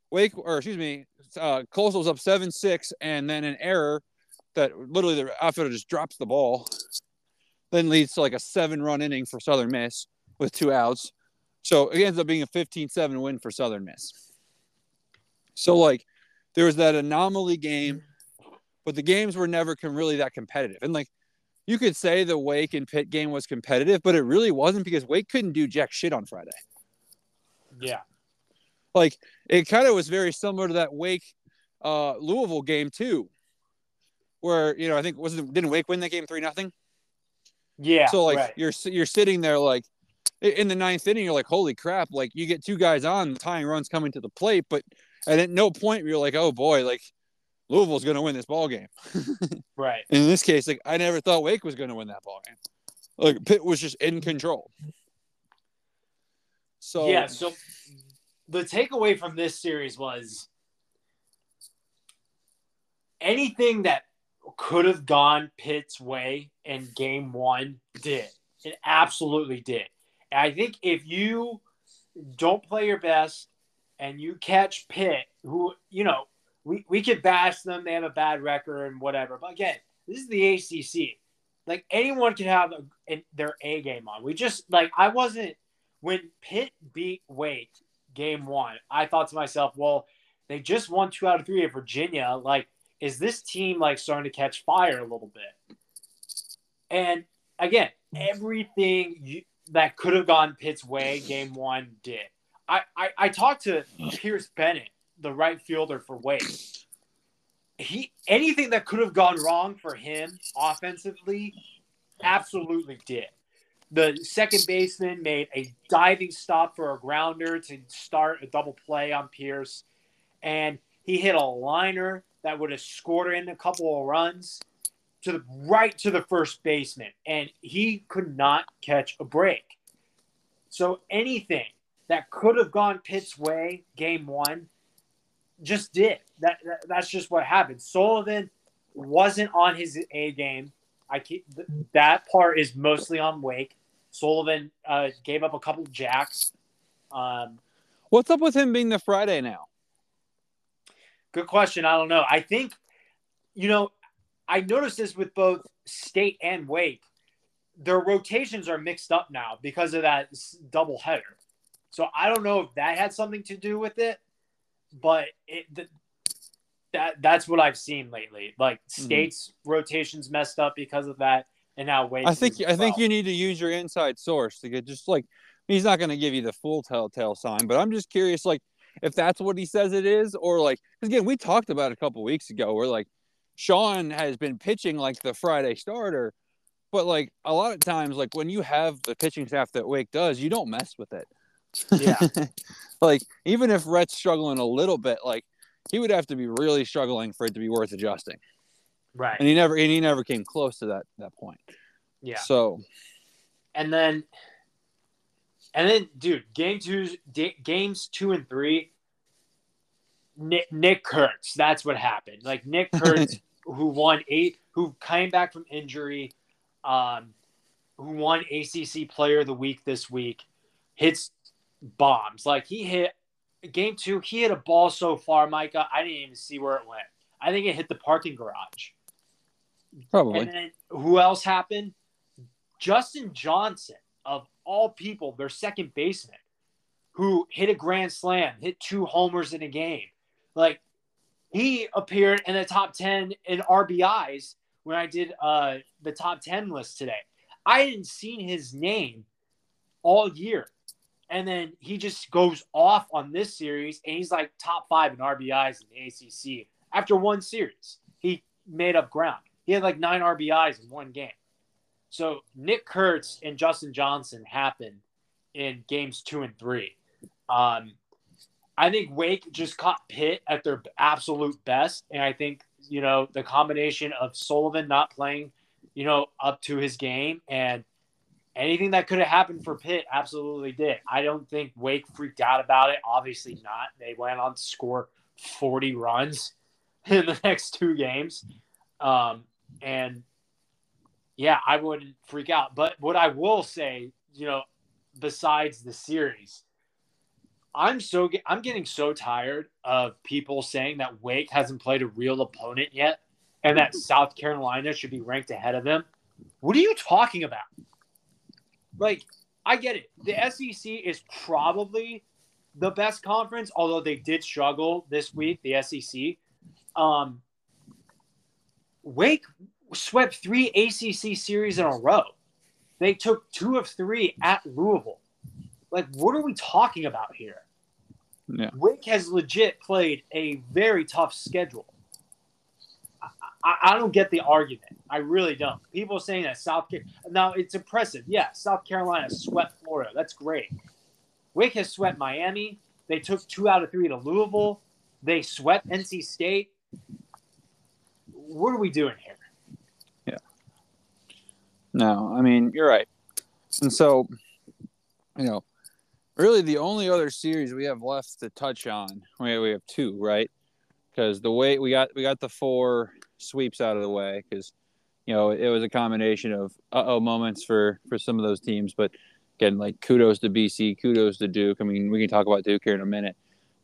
Wake or excuse me, uh, Coastal's up seven six, and then an error that literally the outfielder just drops the ball, then leads to like a seven run inning for Southern Miss with two outs. So it ends up being a 15-7 win for Southern Miss. So like there was that anomaly game, but the games were never really that competitive. And like you could say the Wake and Pitt game was competitive, but it really wasn't because Wake couldn't do jack shit on Friday. Yeah. Like it kind of was very similar to that Wake uh, Louisville game too, where you know I think wasn't didn't Wake win that game three nothing. Yeah. So like right. you're you're sitting there like in the ninth inning, you're like, holy crap! Like you get two guys on, the tying runs coming to the plate, but and at no point you're like, oh boy, like Louisville's going to win this ball game. right. In this case, like I never thought Wake was going to win that ball game. Like Pitt was just in control. So yeah, so the takeaway from this series was anything that could have gone Pitt's way in game one did. It absolutely did. And I think if you don't play your best and you catch Pitt, who, you know, we, we could bash them, they have a bad record and whatever. But again, this is the ACC. Like anyone can have a, a, their A game on. We just, like, I wasn't when Pitt beat Wake game one, I thought to myself, well, they just won two out of three at Virginia. Like, is this team like starting to catch fire a little bit? And again, everything you, that could have gone Pitt's way game one did. I, I, I talked to Pierce Bennett, the right fielder for Wake. He anything that could have gone wrong for him offensively, absolutely did the second baseman made a diving stop for a grounder to start a double play on Pierce, and he hit a liner that would have scored in a couple of runs to the right to the first baseman, and he could not catch a break. So anything that could have gone Pitt's way, game one, just did. That, that that's just what happened. Sullivan wasn't on his A game. I keep, that part is mostly on Wake. Sullivan uh, gave up a couple jacks. Um, What's up with him being the Friday now? Good question. I don't know. I think, you know, I noticed this with both State and Wake. Their rotations are mixed up now because of that double header. So I don't know if that had something to do with it, but it the, that that's what I've seen lately. Like. State's mm-hmm. rotations messed up because of that and now wait. I think I think you need to use your inside source to get just like he's not going to give you the full telltale sign, but I'm just curious, like if that's what he says it is, or like again we talked about a couple weeks ago where like Sean has been pitching like the Friday starter, but like a lot of times like when you have the pitching staff that Wake does, you don't mess with it. Yeah, like even if Rhett's struggling a little bit, like he would have to be really struggling for it to be worth adjusting. Right. And he never and he never came close to that that point. Yeah. So and then and then dude, game 2 games 2 and 3 Nick, Nick Kurtz, that's what happened. Like Nick Kurtz who won 8 who came back from injury um who won ACC player of the week this week hits bombs. Like he hit game 2, he hit a ball so far, Micah, I didn't even see where it went. I think it hit the parking garage. Probably. And then who else happened? Justin Johnson, of all people, their second baseman, who hit a grand slam, hit two homers in a game. Like he appeared in the top 10 in RBIs when I did uh, the top 10 list today. I hadn't seen his name all year. And then he just goes off on this series and he's like top five in RBIs in the ACC after one series. He made up ground. He had like nine RBIs in one game. So Nick Kurtz and Justin Johnson happened in games two and three. Um, I think Wake just caught Pitt at their absolute best. And I think, you know, the combination of Sullivan not playing, you know, up to his game and anything that could have happened for Pitt absolutely did. I don't think Wake freaked out about it. Obviously not. They went on to score 40 runs in the next two games. Um, and yeah, I wouldn't freak out. But what I will say, you know, besides the series, I'm so I'm getting so tired of people saying that Wake hasn't played a real opponent yet and that South Carolina should be ranked ahead of them. What are you talking about? Like, I get it. The SEC is probably the best conference, although they did struggle this week, the SEC. Um, Wake swept three ACC series in a row. They took two of three at Louisville. Like, what are we talking about here? Yeah. Wake has legit played a very tough schedule. I, I, don't get the argument. I really don't. People saying that South Carolina now it's impressive. Yeah, South Carolina swept Florida. That's great. Wake has swept Miami. They took two out of three to Louisville. They swept NC State. What are we doing here? Yeah. No, I mean you're right. And so, you know, really the only other series we have left to touch on, we we have two, right? Because the way we got we got the four sweeps out of the way because you know it was a combination of uh oh moments for for some of those teams, but again, like kudos to BC, kudos to Duke. I mean, we can talk about Duke here in a minute,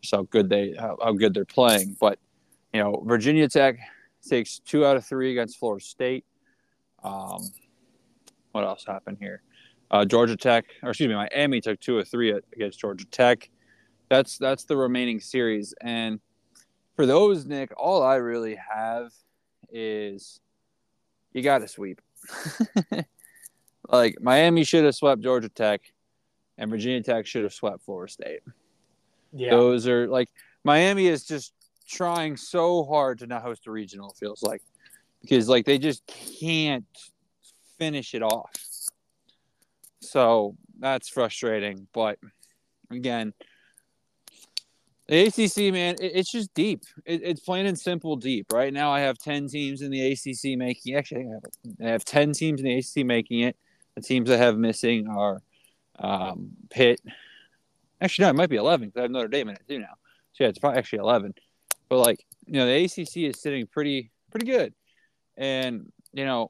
just how good they how, how good they're playing. But you know, Virginia Tech takes two out of three against Florida State. Um, what else happened here? Uh, Georgia Tech, or excuse me, Miami took two or three against Georgia Tech. That's that's the remaining series, and for those, Nick, all I really have is you got to sweep. like Miami should have swept Georgia Tech, and Virginia Tech should have swept Florida State. Yeah, those are like Miami is just trying so hard to not host a regional. Feels like because like they just can't finish it off. So that's frustrating. But again, the ACC, man, it, it's just deep. It, it's plain and simple deep. Right now, I have 10 teams in the ACC making Actually, I have, I have 10 teams in the ACC making it. The teams I have missing are um, Pitt. Actually, no, it might be 11 because I have Notre Dame in it too now. So, yeah, it's probably actually 11. But, like, you know, the ACC is sitting pretty, pretty good. And, you know,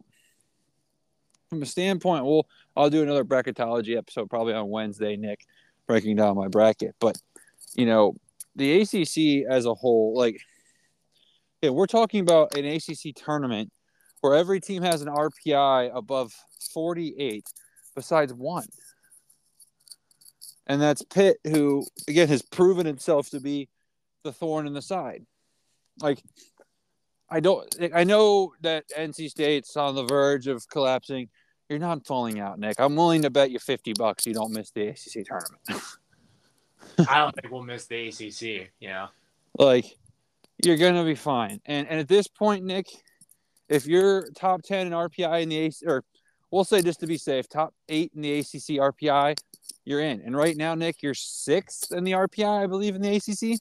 from a standpoint, well, I'll do another bracketology episode probably on Wednesday, Nick, breaking down my bracket. But, you know, the ACC as a whole, like, yeah, we're talking about an ACC tournament where every team has an RPI above 48, besides one. And that's Pitt, who, again, has proven itself to be the thorn in the side. Like, I don't, I know that NC State's on the verge of collapsing. You're not falling out, Nick. I'm willing to bet you 50 bucks you don't miss the ACC tournament. I don't think we'll miss the ACC. Yeah, like you're gonna be fine. And and at this point, Nick, if you're top ten in RPI in the AC, or we'll say just to be safe, top eight in the ACC RPI, you're in. And right now, Nick, you're sixth in the RPI, I believe, in the ACC.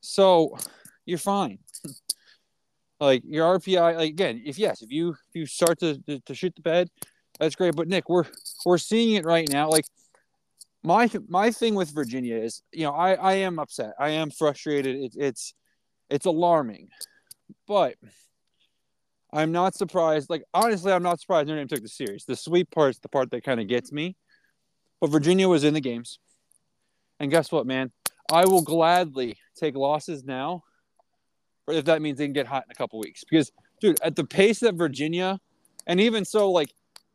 So you're fine. like your RPI, like again, if yes, if you if you start to, to, to shoot the bed, that's great. But Nick, we're we're seeing it right now. Like my my thing with Virginia is, you know, I I am upset. I am frustrated. It, it's it's alarming, but I'm not surprised. Like honestly, I'm not surprised Notre Dame took the series. The sweet part's the part that kind of gets me. But Virginia was in the games, and guess what, man? I will gladly take losses now, if that means they can get hot in a couple weeks. Because, dude, at the pace that Virginia, and even so, like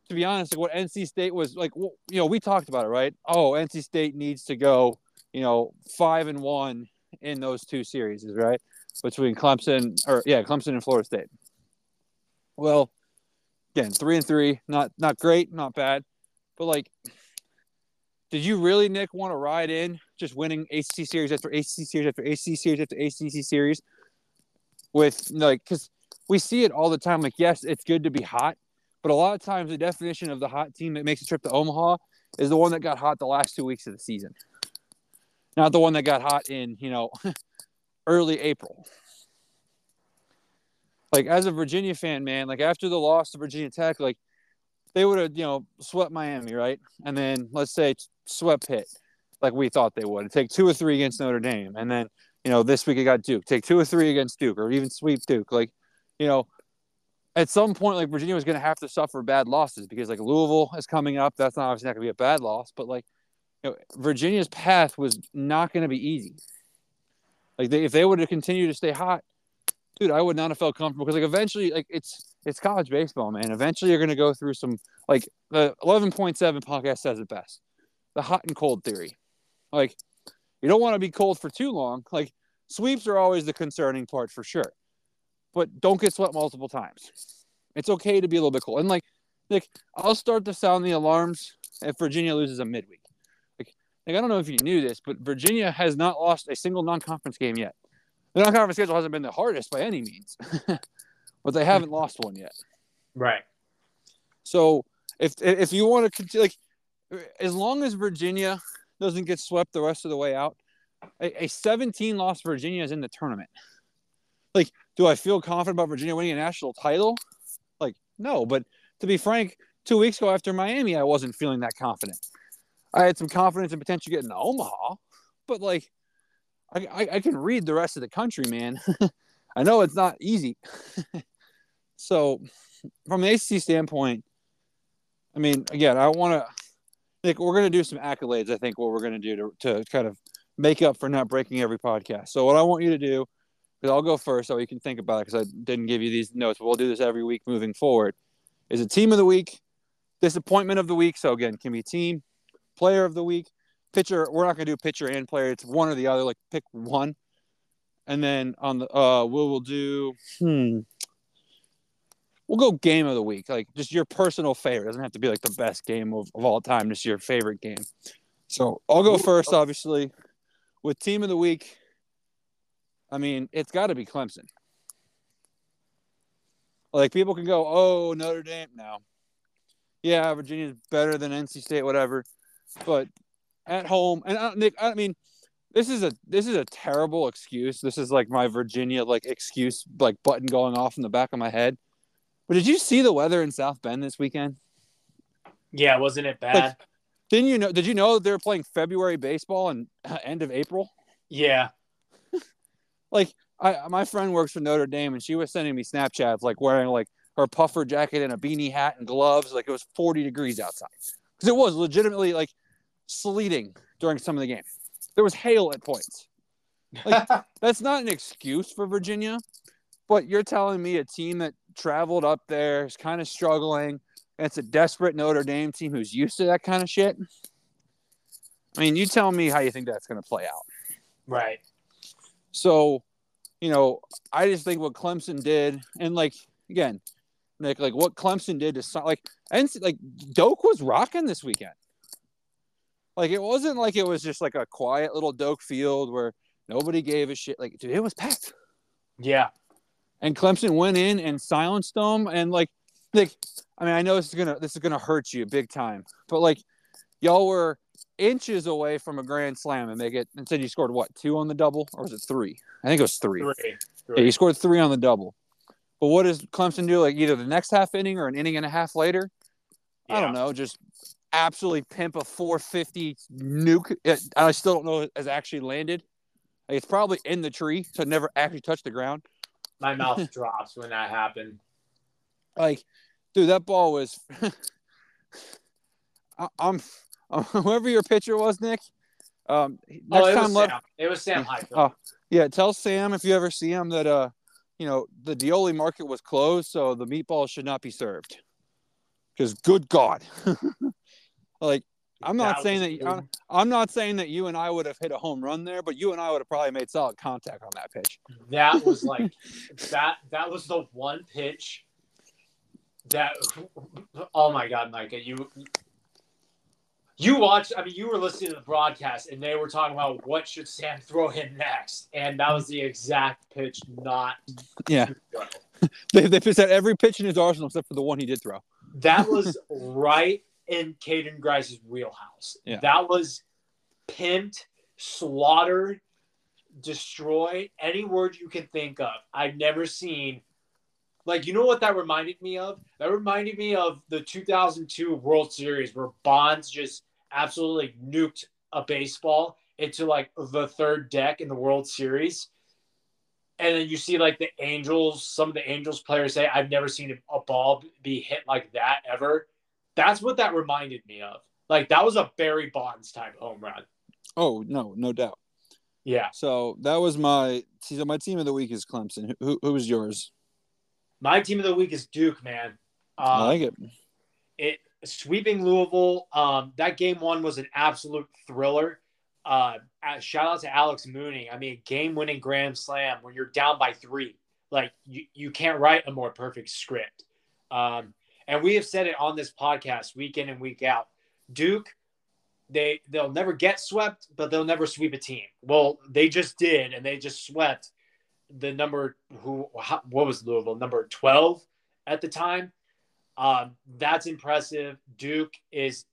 to be honest, like what NC State was like, you know, we talked about it, right? Oh, NC State needs to go, you know, five and one in those two series, right? Between Clemson or yeah, Clemson and Florida State. Well, again, three and three, not not great, not bad, but like, did you really, Nick, want to ride in just winning ACC series after ACC series after ACC series after ACC series with like because we see it all the time. Like, yes, it's good to be hot, but a lot of times the definition of the hot team that makes a trip to Omaha is the one that got hot the last two weeks of the season, not the one that got hot in you know early April. Like as a Virginia fan, man, like after the loss to Virginia Tech, like they would have you know swept Miami, right? And then let's say swept Pitt, like we thought they would. Take two or three against Notre Dame, and then you know this week it got Duke. Take two or three against Duke, or even sweep Duke. Like you know, at some point, like Virginia was going to have to suffer bad losses because like Louisville is coming up. That's not obviously not going to be a bad loss, but like you know, Virginia's path was not going to be easy. Like they, if they would have continued to stay hot, dude, I would not have felt comfortable because like eventually, like it's it's college baseball, man. Eventually, you're going to go through some like the 11.7 podcast says it best, the hot and cold theory. Like you don't want to be cold for too long. Like sweeps are always the concerning part for sure but don't get swept multiple times. It's okay to be a little bit cold. And like, like I'll start to sound the alarms if Virginia loses a midweek. Like, like I don't know if you knew this, but Virginia has not lost a single non-conference game yet. The non-conference schedule hasn't been the hardest by any means, but they haven't lost one yet. Right. So if if you want to continue, like, as long as Virginia doesn't get swept the rest of the way out, a, a 17 loss Virginia is in the tournament. Like do I feel confident about Virginia winning a national title? Like, no. But to be frank, two weeks ago after Miami, I wasn't feeling that confident. I had some confidence in potentially getting to Omaha, but like, I, I, I can read the rest of the country, man. I know it's not easy. so, from an ACC standpoint, I mean, again, I want to. Like, we're going to do some accolades. I think what we're going to do to, to kind of make up for not breaking every podcast. So, what I want you to do I'll go first so you can think about it because I didn't give you these notes. But we'll do this every week moving forward. Is a team of the week, disappointment of the week. So again, can be team, player of the week, pitcher. We're not gonna do pitcher and player. It's one or the other. Like pick one, and then on the uh, we'll we'll do hmm. We'll go game of the week, like just your personal favorite. It doesn't have to be like the best game of, of all time, just your favorite game. So I'll go first, obviously, with team of the week. I mean, it's got to be Clemson. Like people can go, oh Notre Dame now. Yeah, Virginia's better than NC State, whatever. But at home, and uh, Nick, I mean, this is a this is a terrible excuse. This is like my Virginia like excuse like button going off in the back of my head. But did you see the weather in South Bend this weekend? Yeah, wasn't it bad? Like, didn't you know? Did you know they were playing February baseball and uh, end of April? Yeah, like I my friend works for Notre Dame and she was sending me Snapchats like wearing like her puffer jacket and a beanie hat and gloves like it was 40 degrees outside because it was legitimately like sleeting during some of the game. There was hail at points. Like that's not an excuse for Virginia, but you're telling me a team that traveled up there is kind of struggling. And it's a desperate Notre Dame team who's used to that kind of shit. I mean, you tell me how you think that's going to play out. Right. So, you know, I just think what Clemson did, and like again, Nick, like what Clemson did to like and like Doak was rocking this weekend. Like it wasn't like it was just like a quiet little Doak field where nobody gave a shit. Like, dude, it was packed. Yeah. And Clemson went in and silenced them, and like, like, I mean, I know this is gonna this is gonna hurt you big time, but like, y'all were inches away from a grand slam and make it and said you scored what two on the double or was it three? I think it was three, three. three. yeah you scored three on the double. But what does clemson do like either the next half inning or an inning and a half later? Yeah. i don't know just absolutely pimp a 450 nuke. It, i still don't know if it's actually landed. Like, it's probably in the tree so it never actually touched the ground. My mouth drops when that happened. Like dude that ball was I, i'm whoever your pitcher was, Nick. Um, next oh, it time, was let, Sam. It was Sam. Oh, yeah. Tell Sam if you ever see him that uh, you know, the Dioli market was closed, so the meatballs should not be served. Because good God, like I'm not that saying that I'm, I'm, not saying that you and I would have hit a home run there, but you and I would have probably made solid contact on that pitch. That was like that. That was the one pitch that oh my god, Micah, you you watched I mean you were listening to the broadcast and they were talking about what should Sam throw him next. And that was the exact pitch not Yeah. they they pitched out every pitch in his arsenal except for the one he did throw. That was right in Caden Grice's wheelhouse. Yeah. That was pimped, slaughtered, destroyed, any word you can think of. I've never seen like you know what that reminded me of? That reminded me of the 2002 World Series where Bonds just absolutely nuked a baseball into like the third deck in the World Series. And then you see like the Angels, some of the Angels players say, I've never seen a ball be hit like that ever. That's what that reminded me of. Like that was a Barry Bonds type home run. Oh no, no doubt. Yeah. So that was my so my team of the week is Clemson. Who who was yours? My team of the week is Duke, man. Um, I like it. it sweeping Louisville. Um, that game one was an absolute thriller. Uh, uh, shout out to Alex Mooney. I mean, game winning grand slam when you're down by three. Like you, you can't write a more perfect script. Um, and we have said it on this podcast week in and week out. Duke, they they'll never get swept, but they'll never sweep a team. Well, they just did, and they just swept the number who what was Louisville number twelve at the time. Um, that's impressive. Duke is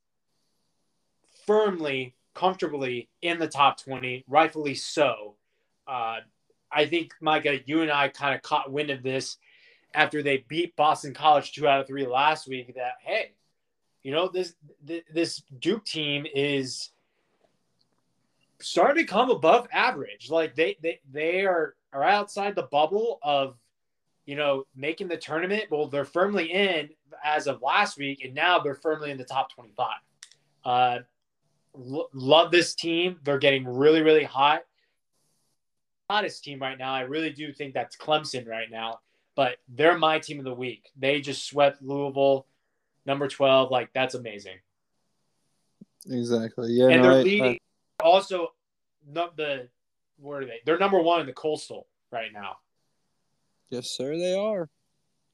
firmly, comfortably in the top 20, rightfully so. Uh, I think, Micah, you and I kind of caught wind of this after they beat Boston College two out of three last week. That, hey, you know, this this Duke team is starting to come above average. Like they they they are are outside the bubble of you know making the tournament. Well, they're firmly in as of last week, and now they're firmly in the top twenty five. Uh, l- love this team. They're getting really really hot. Hottest team right now. I really do think that's Clemson right now. But they're my team of the week. They just swept Louisville, number twelve. Like that's amazing. Exactly. Yeah. and no, they're I- leading. I- also, no, the where are they? They're number one in the coastal right now. Yes, sir. They are.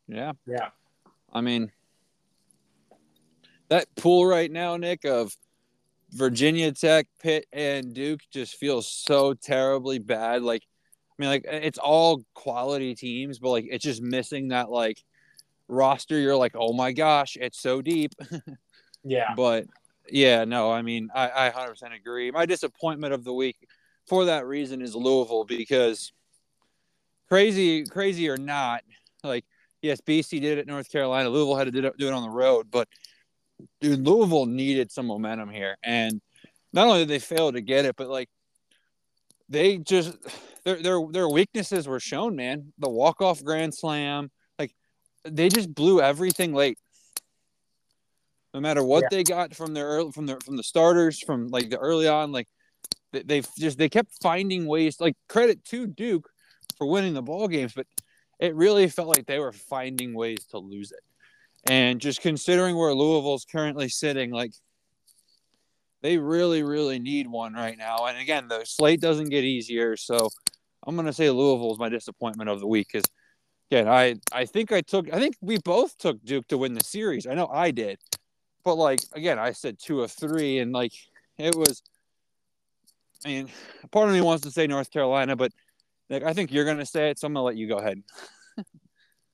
Yeah. Yeah. I mean, that pool right now, Nick, of Virginia Tech, Pitt, and Duke just feels so terribly bad. Like, I mean, like it's all quality teams, but like it's just missing that like roster. You're like, oh my gosh, it's so deep. Yeah. But yeah, no, I mean, I, I 100% agree. My disappointment of the week for that reason is Louisville because crazy, crazy or not, like, yes, BC did it at North Carolina. Louisville had to do it, on the road, but dude, Louisville needed some momentum here. And not only did they fail to get it, but like, they just their their their weaknesses were shown, man. The walk off grand slam, like they just blew everything late no matter what Yeah. they got from their early, from the from the starters from like the early on like they, they've just they kept finding ways like credit to duke for winning the ball games but it really felt like they were finding ways to lose it. And just considering where louisville's currently sitting like they really really need one right now. And again the slate doesn't get easier. So i'm to say louisville's my disappointment of the week because again i i think i took i think we both took duke to win the series. I know i did. But like again, I said two of three, and like it was. I mean, part of me wants to say North Carolina, but like I think you're gonna say it, so I'm gonna let you go ahead.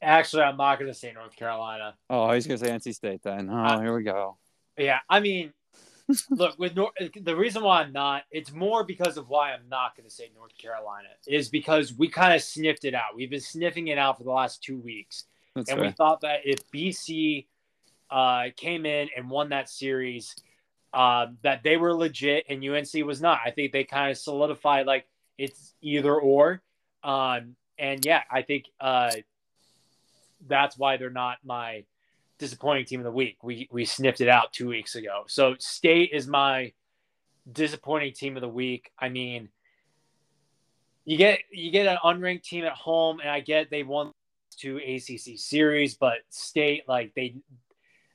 Actually, I'm not going to say North Carolina. Oh, he's gonna say NC State then. Oh, Uh, here we go. Yeah, I mean, look with North, the reason why I'm not. It's more because of why I'm not going to say North Carolina is because we kind of sniffed it out. We've been sniffing it out for the last two weeks. That's and fair. we thought that if BC uh, came in and won that series, uh, that they were legit and UNC was not. I think they kind of solidified like it's either or. Um, and yeah, I think uh, that's why they're not my disappointing team of the week. We we sniffed it out two weeks ago. So State is my disappointing team of the week. I mean, you get you get an unranked team at home, and I get they won two ACC series, but State like they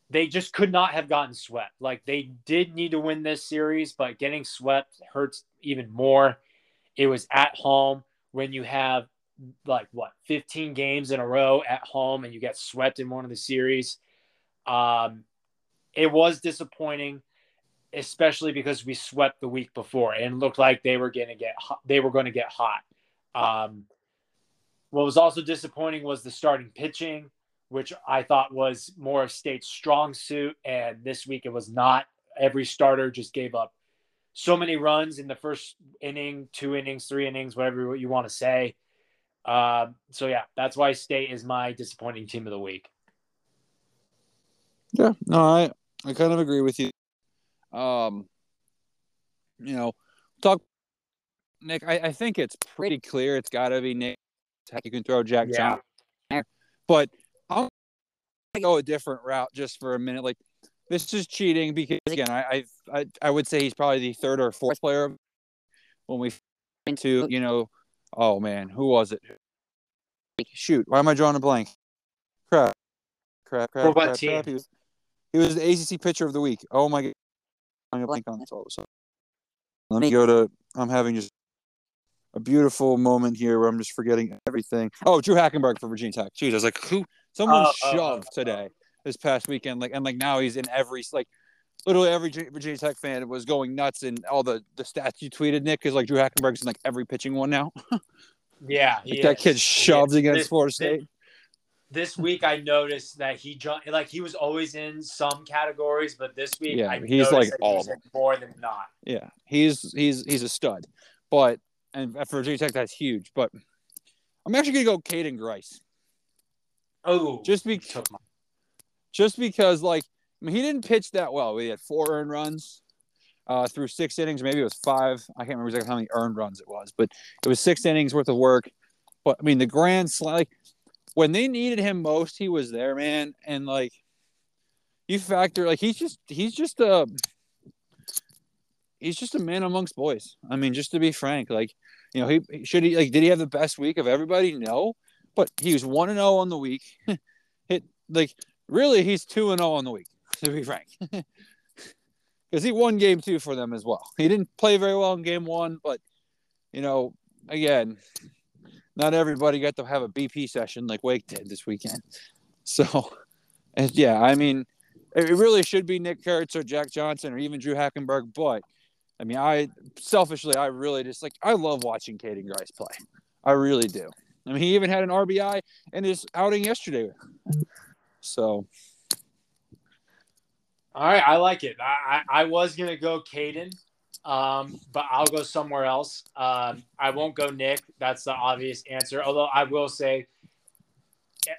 they just could not have gotten swept. Like they did need to win this series, but getting swept hurts even more. It was at home when you have like what 15 games in a row at home and you get swept in one of the series. Um, it was disappointing, especially because we swept the week before and looked like they were going to get hot, they were going to get hot. Um, what was also disappointing was the starting pitching, which I thought was more of State's strong suit, and this week it was not. Every starter just gave up so many runs in the first inning, two innings, three innings, whatever you want to say. Uh, so yeah, that's why State is my disappointing team of the week. Yeah, no, I I kind of agree with you. Um, you know, talk Nick. I, I think it's pretty clear it's got to be Nick. You can throw Jack yeah. Johnson, but I'll go a different route just for a minute. Like this is cheating because again, I I I would say he's probably the third or fourth player when we into you know. Oh man, who was it? Shoot, why am I drawing a blank? Crap, crap, crap, crap, crap. He was, he was the ACC pitcher of the week. Oh my god, I'm a blank on this all of a sudden. Let me go to. I'm having just a beautiful moment here where I'm just forgetting everything. Oh, Drue Hackenberg for Virginia Tech. Jeez, I was like, who? Someone oh, shoved oh, today this past weekend. Like, and like now he's in every like literally every Virginia Tech fan was going nuts and all the the stats you tweeted, Nick, is like Drue Hackenberg's in like every pitching one now. yeah, like that kid shoved against this, Florida State. This, this, week I noticed that he jumped like he was always in some categories, but this week yeah, I he's like all he's more than not. Yeah, he's he's he's a stud, but and for Virginia Tech that's huge. But I'm actually gonna go Caden Grice. Oh, just because just because like I mean, he didn't pitch that well. We had four earned runs uh, through six innings. Maybe it was five. I can't remember exactly how many earned runs it was, but it was six innings worth of work. But I mean, the grand slam, like when they needed him most, he was there, man. And like you factor, like he's just he's just a he's just a man amongst boys. I mean, just to be frank, like you know, he should he like did he have the best week of everybody? No, but he was one and zero oh on the week. Hit like really, he's two and zero oh on the week. To be frank, because he won game two for them as well. He didn't play very well in game one, but you know, again, not everybody got to have a BP session like Wake did this weekend. So, yeah, I mean, it really should be Nick Kurtz or Jack Johnson or even Drue Hackenberg, but I mean, I selfishly, I really just like I love watching Caden Grice play. I really do. I mean, he even had an RBI in his outing yesterday. So, all right, I like it. I I, I was gonna go Caden, um, but I'll go somewhere else. Um, I won't go Nick. That's the obvious answer. Although I will say,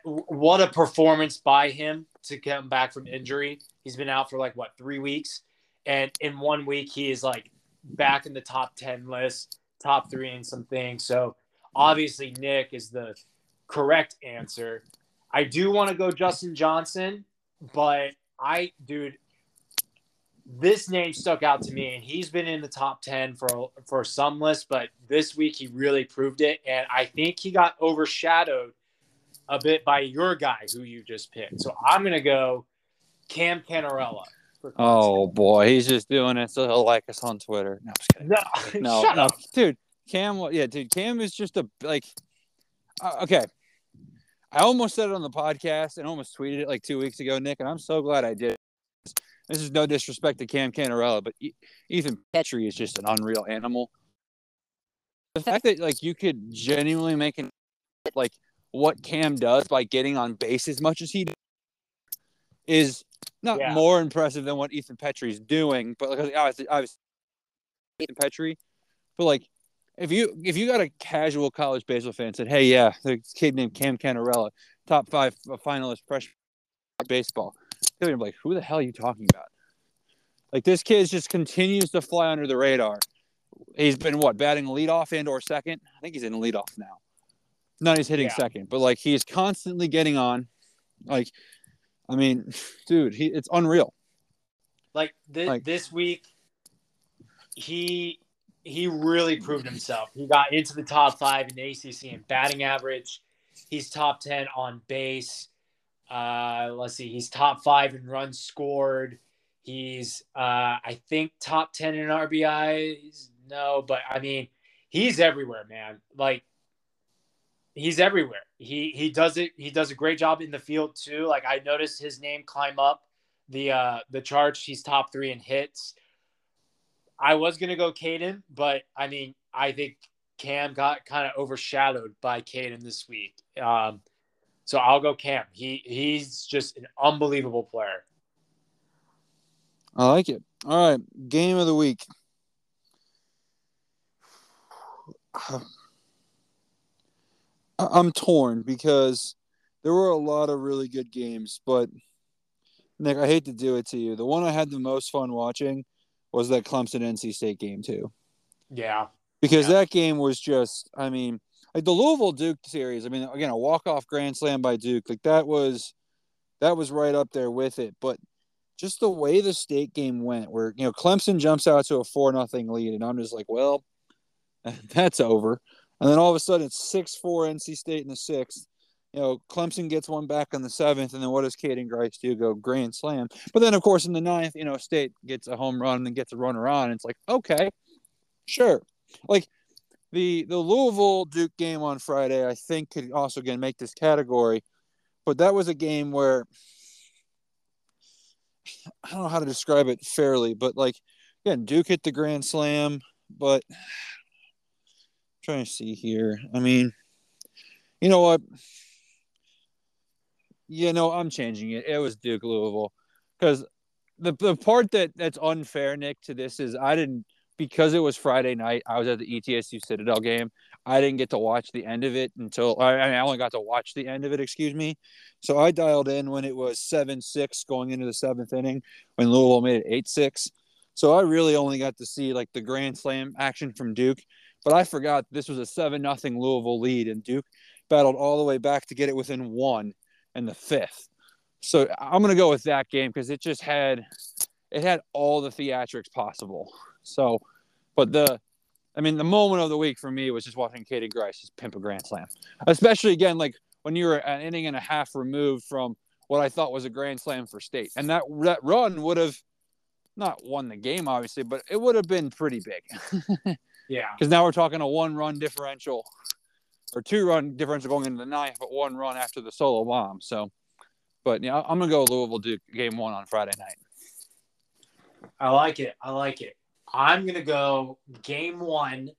what a performance by him to come back from injury. He's been out for like what three weeks and in one week he is like back in the top 10 list top three in some things so obviously nick is the correct answer i do want to go justin johnson but i dude this name stuck out to me and he's been in the top 10 for for some lists but this week he really proved it and i think he got overshadowed a bit by your guy who you just picked so i'm going to go cam cannarella Oh boy, he's just doing it so he'll like us on Twitter. No, no, no, no. dude. Cam, yeah, dude. Cam is just a like. Uh, okay, I almost said it on the podcast and almost tweeted it like two weeks ago, Nick, and I'm so glad I did. This is no disrespect to Cam Cannarella, but Ethan Petry is just an unreal animal. The fact that like you could genuinely make an like what Cam does by getting on base as much as he does is not yeah. more impressive than what Ethan Petry is doing, but like obviously, obviously Ethan Petry, but like if you if you got a casual college baseball fan said, "Hey, yeah, the kid named Cam Cannarella, top five finalist freshman baseball," they're be like, "Who the hell are you talking about?" Like this kid just continues to fly under the radar. He's been what batting leadoff and or second. I think he's in leadoff now. Not he's hitting yeah. second, but like he's constantly getting on. Like I mean, dude, he it's unreal. Like, th- like this week, he he really proved himself. He got into the top five in the ACC in batting average. He's top ten on base. Uh, let's see, he's top five in runs scored. He's uh, I think top ten in RBIs. No, but I mean, he's everywhere, man. Like he's everywhere. He he does it. He does a great job in the field too. Like I noticed his name climb up the uh the charts. He's top three in hits. I was gonna go Caden, but I mean I think Cam got kind of overshadowed by Caden this week. Um, so I'll go Cam. He he's just an unbelievable player. I like it. All right, game of the week. I'm torn because there were a lot of really good games, but Nick, I hate to do it to you. The one I had the most fun watching was that Clemson NC State game too. Yeah. Because Yeah. that game was just, I mean, like the Louisville Duke series. I mean, again, a walk off grand slam by Duke, like that was, that was right up there with it. But just the way the state game went, where you know Clemson jumps out to a four nothing lead, and I'm just like, well, that's over. And then all of a sudden, it's six four NC State in the sixth. You know, Clemson gets one back on the seventh, and then what does Caden Grice do? Go grand slam. But then, of course, in the ninth, you know, State gets a home run and then gets a runner on. It's like, okay, sure. Like the the Louisville Duke game on Friday, I think could also again make this category. But that was a game where I don't know how to describe it fairly, but like again, Duke hit the grand slam, but I'm trying to see here. I mean, you know what? You know, I'm changing it. It was Duke Louisville because the the part that that's unfair, Nick, to this is I didn't because it was Friday night. I was at the ETSU Citadel game. I didn't get to watch the end of it until I, I mean, I only got to watch the end of it. Excuse me. So I dialed in when it was seven six going into the seventh inning when Louisville made it eight six. So I really only got to see like the grand slam action from Duke, but I forgot this was a seven nothing Louisville lead and Duke battled all the way back to get it within one in the fifth. So I'm gonna go with that game because it just had it had all the theatrics possible. So, but the I mean the moment of the week for me was just watching Caden Grice just pimp a grand slam, especially again like when you were an inning and a half removed from what I thought was a grand slam for state, and that that run would have not won the game obviously, but it would have been pretty big. Yeah. because now we're talking a one run differential or two run differential going into the ninth, but one run after the solo bomb. So, but yeah, I'm gonna go Louisville Duke game one on Friday night. I like it. I like it. I'm gonna go game one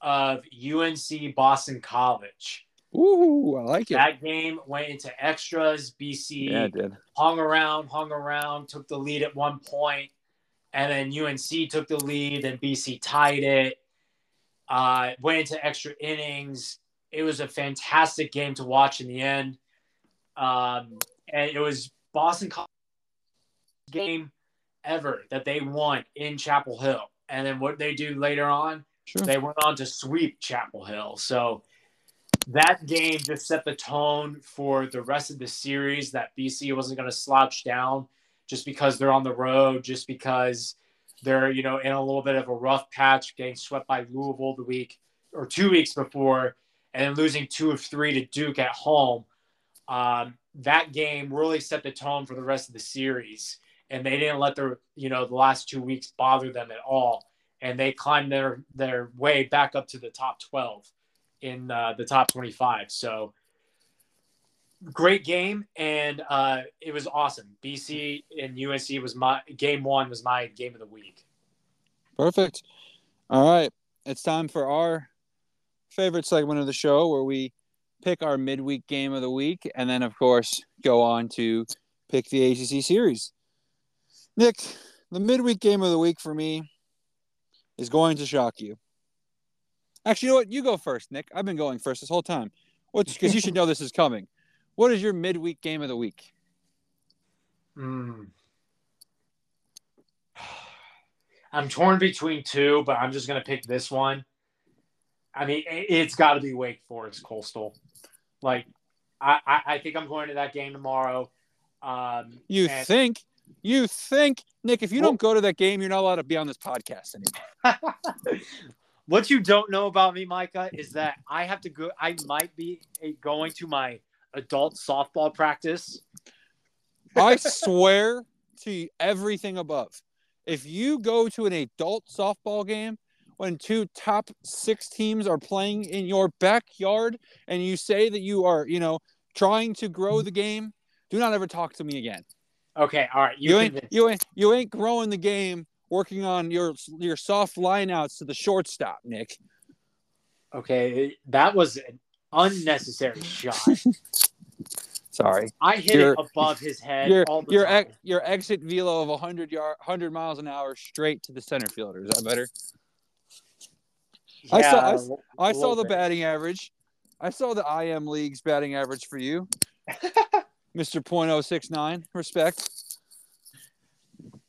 of UNC Boston College. Ooh, I like it. That game went into extras. BC yeah, did. hung around, hung around, took the lead at one point, and then UNC took the lead, and BC tied it. Uh, went into extra innings. It was a fantastic game to watch in the end. Um, and it was Boston College game ever that they won in Chapel Hill. And then what they do later on, Sure. they went on to sweep Chapel Hill. So that game just set the tone for the rest of the series that BC wasn't going to slouch down just because they're on the road, just because they're, you know, in a little bit of a rough patch, getting swept by Louisville the week or two weeks before, and then losing two of three to Duke at home. Um, that game really set the tone for the rest of the series. And they didn't let their, you know, the last two weeks bother them at all. And they climbed their their way back up to the top 12 in uh, the top 25. So great game, and uh, it was awesome. BC and UNC was my game one was my game of the week. Perfect. All right. It's time for our favorite segment of the show where we pick our midweek game of the week and then, of course, go on to pick the ACC series. Nick, the midweek game of the week for me is going to shock you. Actually, you know what? You go first, Nick. I've been going first this whole time. What's because you should know this is coming. What is your midweek game of the week? Mm. I'm torn between two, but I'm just gonna pick this one. I mean, it- it's got to be Wake Forest Coastal. Like, I, I, I think I'm going to that game tomorrow. Um, You and- think? You think, Nick? If you don't go to that game, you're not allowed to be on this podcast anymore. what you don't know about me, Micah, is that I have to go. I might be going to my adult softball practice. I swear to everything above. If you go to an adult softball game when two top six teams are playing in your backyard and you say that you are, you know, trying to grow the game, do not ever talk to me again. Okay, all right. You, You, ain't convinced- you ain't you ain't growing the game working on your your soft lineouts to the shortstop, Nick. okay, that was an unnecessary shot. Sorry. I hit Your- it above his head Your all the your ex, your exit velo of 100 yard 100 miles an hour straight to the center fielder. Is that better? I saw- I Yeah, s- a I saw the bit. batting average. I saw the IM league's batting average for you. Mr. .069. Respect.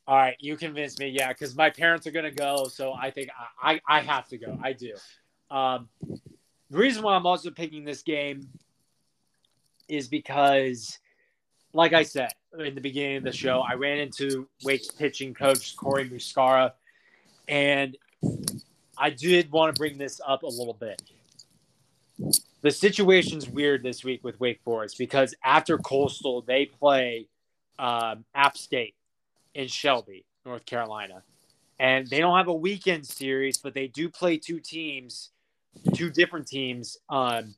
All right, you convinced me. Yeah, because my parents are gonna go, so I think I, I, I have to go. I do. Um, the reason why I'm also picking this game is because, like I said in the beginning of the show, I ran into Wake's pitching coach Corey Muscara, and I did want to bring this up a little bit. The situation's weird this week with Wake Forest because after Coastal, they play um, App State in Shelby, North Carolina. And they don't have a weekend series, but they do play two teams, two different teams um,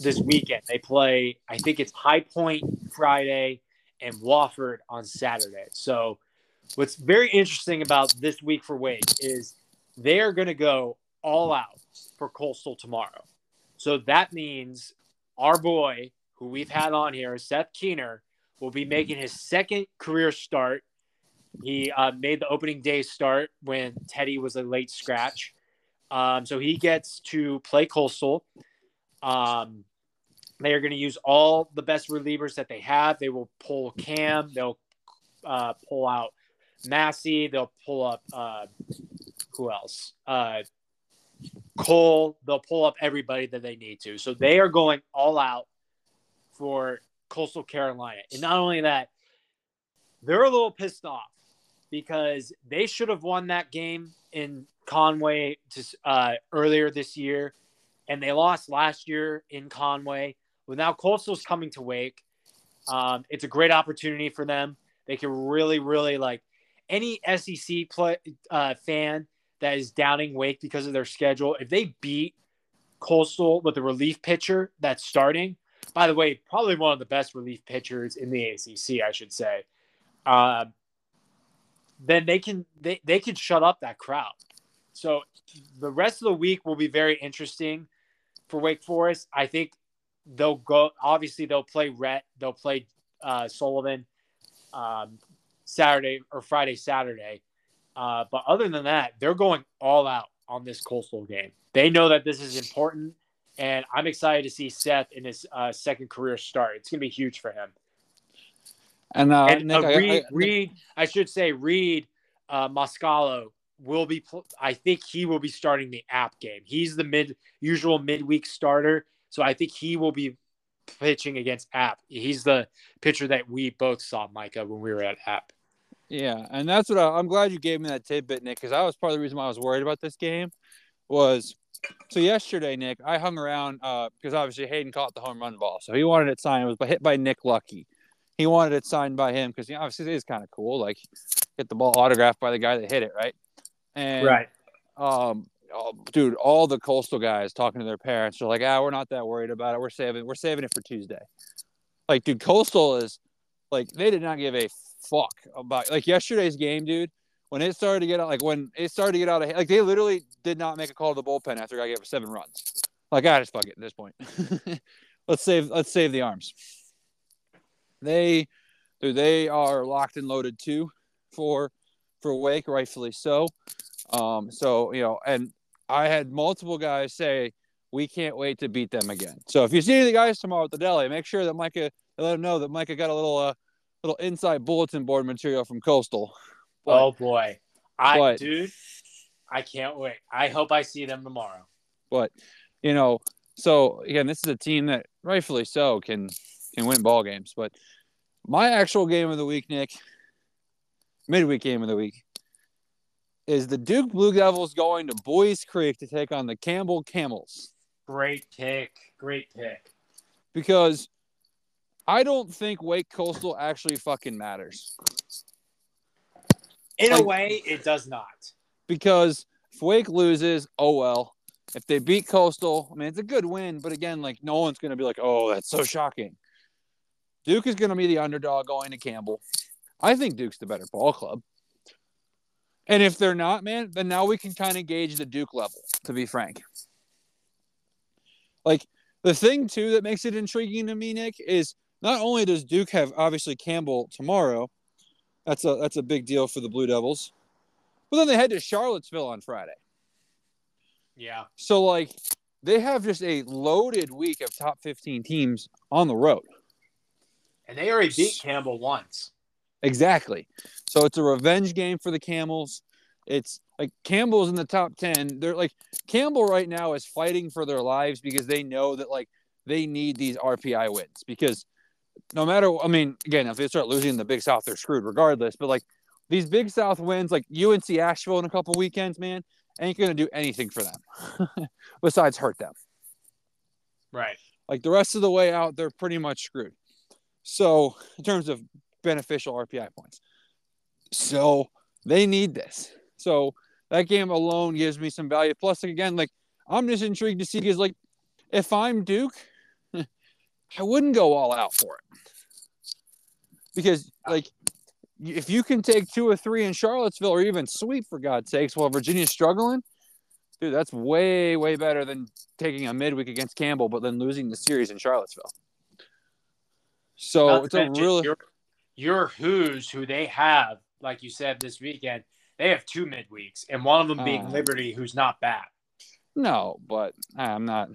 this weekend. They play, I think it's High Point Friday and Wofford on Saturday. So, what's very interesting about this week for Wake is they are going to go all out for Coastal tomorrow. So, that means our boy, who we've had on here, Seth Keener, will be making his second career start he uh, made the opening day start when Teddy was a late scratch. Um, so he gets to play Coastal. Um, they are going to use all the best relievers that they have. They will pull Cam. They'll uh, pull out Massey. They'll pull up uh, who else? Uh, Cole. They'll pull up everybody that they need to. So they are going all out for Coastal Carolina. And not only that, they're a little pissed off because they should have won that game in Conway to, uh, earlier this year, and they lost last year in Conway. Well, now Coastal's coming to Wake. Um, it's a great opportunity for them. They can really, really like any SEC play, uh, fan that is downing Wake because of their schedule. If they beat Coastal with a relief pitcher that's starting, by the way, probably one of the best relief pitchers in the ACC, I should say. Uh, then they can they, they can shut up that crowd. So the rest of the week will be very interesting for Wake Forest. I think they'll go obviously they'll play Rhett, they'll play uh, Sullivan um, Saturday or Friday, Saturday. Uh, but other than that, they're going all out on this coastal game. They know that this is important, and I'm excited to see Seth in his uh, second career start. It's going to be huge for him. And, uh, and Nick, uh, I- Reed, I- Reed, I should say, Reed uh, Moscalo will be. pl- I think he will be starting the app game. He's the mid usual midweek starter, so I think he will be pitching against App. He's the pitcher that we both saw, Micah, when we were at App. Yeah, and that's what I, I'm glad you gave me that tidbit, Nick, because that was part of the reason why I was worried about this game. Was so yesterday, Nick, I hung around because obviously Hayden caught the home run ball, so he wanted it signed. It was hit by Nick Lucky. He wanted it signed by him because you know, obviously it is kind of cool, like get the ball autographed by the guy that hit it, right? And um, oh, dude, all the coastal guys talking to their parents are like, ah, we're not that worried about it. We're saving, we're saving it for Tuesday. Like, dude, coastal is like they did not give a fuck about like yesterday's game, dude. When it started to get out, like when it started to get out of like they literally did not make a call to the bullpen after I gave up seven runs. Like, I just fuck it at this point. let's save, let's save the arms. They, dude, they are locked and loaded too for for Wake, rightfully so. Um, so you know, and I had multiple guys say we can't wait to beat them again. So if you see the guys tomorrow at the deli, make sure that Micah let them know that Micah got a little uh, little inside bulletin board material from Coastal. But- oh boy, I but- dude, I can't wait. I hope I see them tomorrow. But you know, so again, this is a team that rightfully so can can win ball games. But my actual game of the week, Nick, midweek game of the week, is the Duke Blue Devils going to Buies Creek to take on the Campbell Camels Great pick, great pick. because I don't think Wake Coastal actually fucking matters. In Like- a way, it does not. because If Wake loses, oh well. If they beat Coastal, I mean it's a good win, but again, like no one's gonna be like, oh, that's so shocking. Duke is gonna be the underdog going to Campbell. I think Duke's the better ball club. And if they're not, man, then now we can kind of gauge the Duke level, to be frank. Like the thing too that makes it intriguing to me, Nick, is not only does Duke have obviously Campbell tomorrow, that's a that's a big deal for the Blue Devils. But then they head to Charlottesville on Friday. Yeah. So like they have just a loaded week of top 15 teams on the road. And they already beat Campbell once. Exactly. So it's a revenge game for the Camels. It's like Campbell's in the top 10. They're like Campbell right now is fighting for their lives because they know that like they need these RPI wins because no matter I mean again if they start losing in the Big South they're screwed regardless but like these Big South wins like UNC Asheville in a couple weekends man ain't to do anything for them besides hurt them. Right. Like the rest of the way out they're pretty much screwed. So in terms of beneficial RPI points. So they need this. So that game alone gives me some value. Plus, again, like I'm just intrigued to see because, like, if I'm Duke, I wouldn't go all out for it because, like, if you can take two or three in Charlottesville or even sweep for God's sakes while Virginia's struggling, dude, that's way way better than taking a midweek against Campbell but then losing the series in Charlottesville. So Not it's a really your, your Who's who they have, like you said this weekend, they have two midweeks, and one of them being Oh. Liberty, who's not bad. No, but uh, I'm not.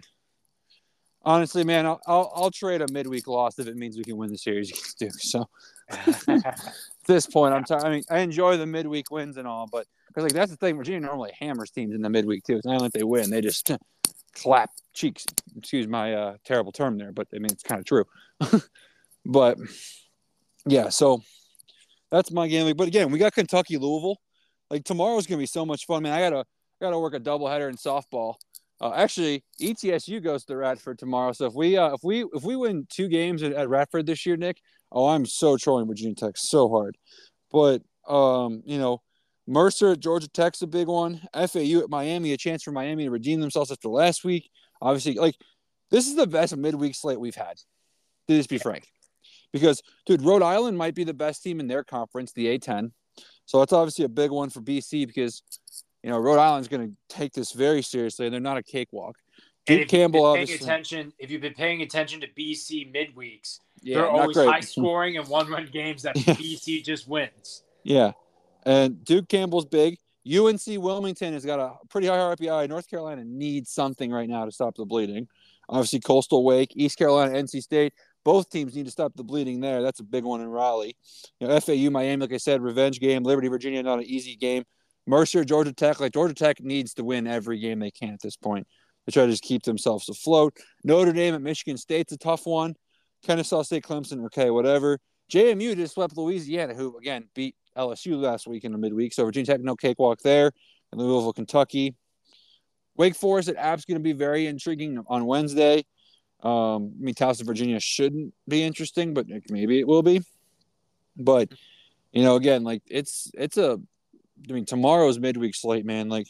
Honestly, man, I'll, I'll I'll trade a midweek loss if it means we can win the series against Duke. So at this point, I'm tired. I mean, I enjoy the midweek wins and all, but because like that's the thing, Virginia normally hammers teams in the midweek too. It's not like they win; they just clap cheeks. Excuse my uh, terrible term there, but I mean it's kind of true. but yeah, so that's my game. But again, we got Kentucky Louisville. Like tomorrow's gonna be so much fun, man. I gotta I got to work a doubleheader in softball. Uh, actually, ETSU goes to Radford tomorrow. So if we uh, if we if we win two games at, at Radford this year, Nick, oh, I'm so trolling Virginia Tech so hard. But um, you know, Mercer at Georgia Tech's a big one. FAU at Miami, a chance for Miami to redeem themselves after last week. Obviously, like this is the best midweek slate we've had. To just be frank, because dude, Rhode Island might be the best team in their conference, the A10. So that's obviously a big one for BC because you know, Rhode Island's going to take this very seriously, and they're not a cakewalk. And Duke you've Campbell, obviously, attention, if you've been paying attention to BC midweeks, yeah, they're always great. high scoring and one run games that Yeah. BC just wins. Yeah, and Duke Campbell's big. UNC Wilmington has got a pretty high RPI. North Carolina needs something right now to stop the bleeding. Obviously, Coastal Wake, East Carolina, NC State. Both teams need to stop the bleeding there. That's a big one in Raleigh. You know, FAU, Miami, like I said, revenge game. Liberty, Virginia, not an easy game. Mercer, Georgia Tech. Like Georgia Tech needs to win every game they can at this point to try to just keep themselves afloat. Notre Dame at Michigan State's a tough one. Kennesaw State, Clemson, okay, whatever. JMU just swept Louisiana, who again beat LSU last week in the midweek. So Virginia Tech, no cakewalk there. And Louisville, Kentucky. Wake Forest at App's going to be very intriguing on Wednesday. Um, I mean, Towson, Virginia shouldn't be interesting, but maybe it will be. But you know, again, like it's it's a. I mean, tomorrow's midweek slate, man. Like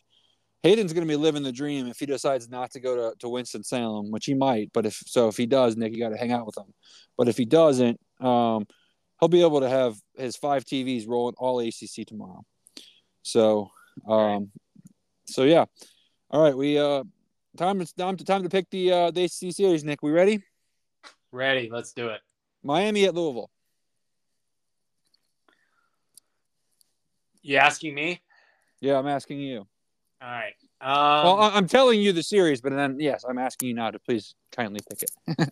Hayden's going to be living the dream if he decides not to go to, to Winston Salem, which he might. But if so, if he does, Nick, you got to hang out with him. But if he doesn't, um, he'll be able to have his five TVs rolling all ACC tomorrow. So, um, so yeah. All right, we uh, time it's time to time to pick the uh the ACC series. Nick, we ready? Ready? Let's do it. Miami at Louisville. You asking me? Yeah, I'm asking you. All right. Um, well, I'm telling you the series, but then yes, I'm asking you now to please kindly pick it.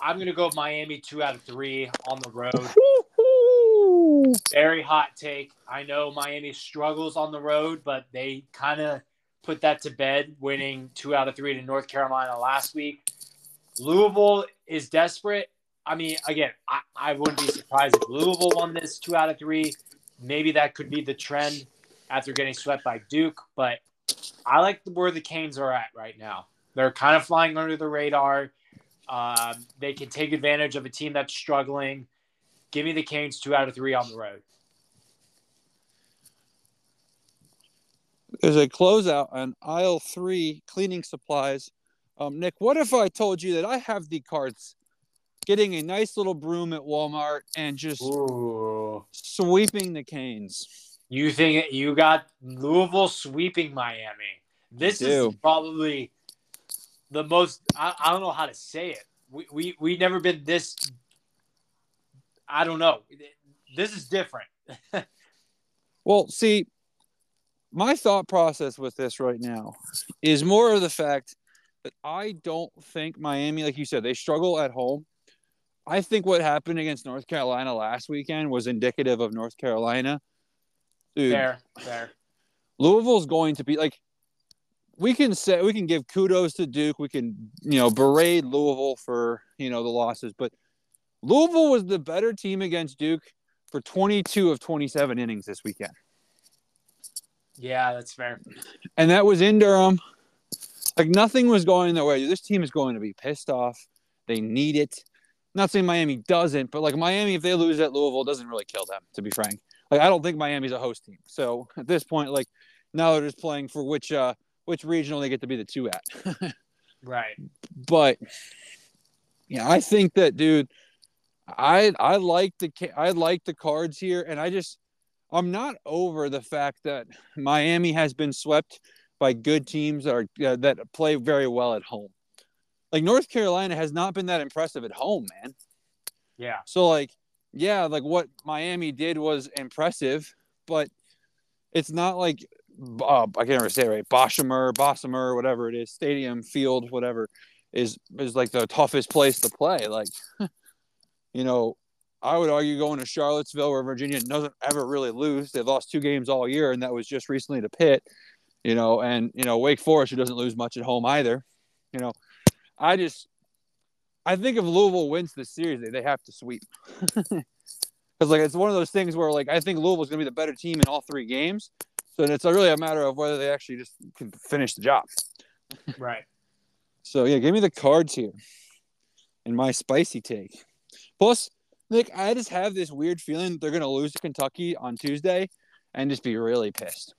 I'm going to go Miami two out of three on the road. Very hot take. I know Miami struggles on the road, but they kind of put that to bed, winning two out of three to North Carolina last week. Louisville is desperate. I mean, again, I, I wouldn't be surprised if Louisville won this two out of three. Maybe that could be the trend after getting swept by Duke, but I like where the Canes are at right now. They're kind of flying under the radar. Um, they can take advantage of a team that's struggling. Give me the Canes two out of three on the road. There's a closeout on aisle three, cleaning supplies. Um, Nick, what if I told you that I have the carts getting a nice little broom at Walmart and just Ooh. sweeping the canes? You think you got Louisville sweeping Miami? This is probably the most. I, I don't know how to say it. We we we never been this. I don't know. This is different. Well, see, my thought process with this right now is more of the fact that I don't think Miami, like you said, they struggle at home. I think what happened against North Carolina last weekend was indicative of North Carolina. Dude, There, there. Louisville's going to be like we can say we can give kudos to Duke. We can, you know, berate Louisville for, you know, the losses, but Louisville was the better team against Duke for 22 of 27 innings this weekend. Yeah, that's fair. And that was in Durham. Like nothing was going their way. This team is going to be pissed off. They need it. Not saying Miami doesn't, but like Miami, if they lose at Louisville, doesn't really kill them, to be frank. Like I don't think Miami's a host team. So at this point, like now they're just playing for which uh which regional they get to be the two at. Right. but yeah, I think that dude, I I like the I like the cards here, and I just I'm not over the fact that Miami has been swept by good teams that are uh, that play very well at home. Like North Carolina has not been that impressive at home, man. Yeah. So like, yeah, like what Miami did was impressive, but it's not like uh, I can't ever say it right. Boshamer, Bossemer, whatever it is, stadium, field, whatever, is is like the toughest place to play. Like, you know, I would argue going to Charlottesville where Virginia doesn't ever really lose. They've lost two games all year, and that was just recently to Pitt. You know, and you know Wake Forest, who doesn't lose much at home either. You know, I just I think if Louisville wins this series, they, they have to sweep. Because like it's one of those things where like I think Louisville's gonna be the better team in all three games. So it's really a matter of whether they actually just can finish the job. Right. So yeah, give me the cards here. And my spicy take. Plus, Nick, I just have this weird feeling that they're gonna lose to Kentucky on Tuesday and just be really pissed.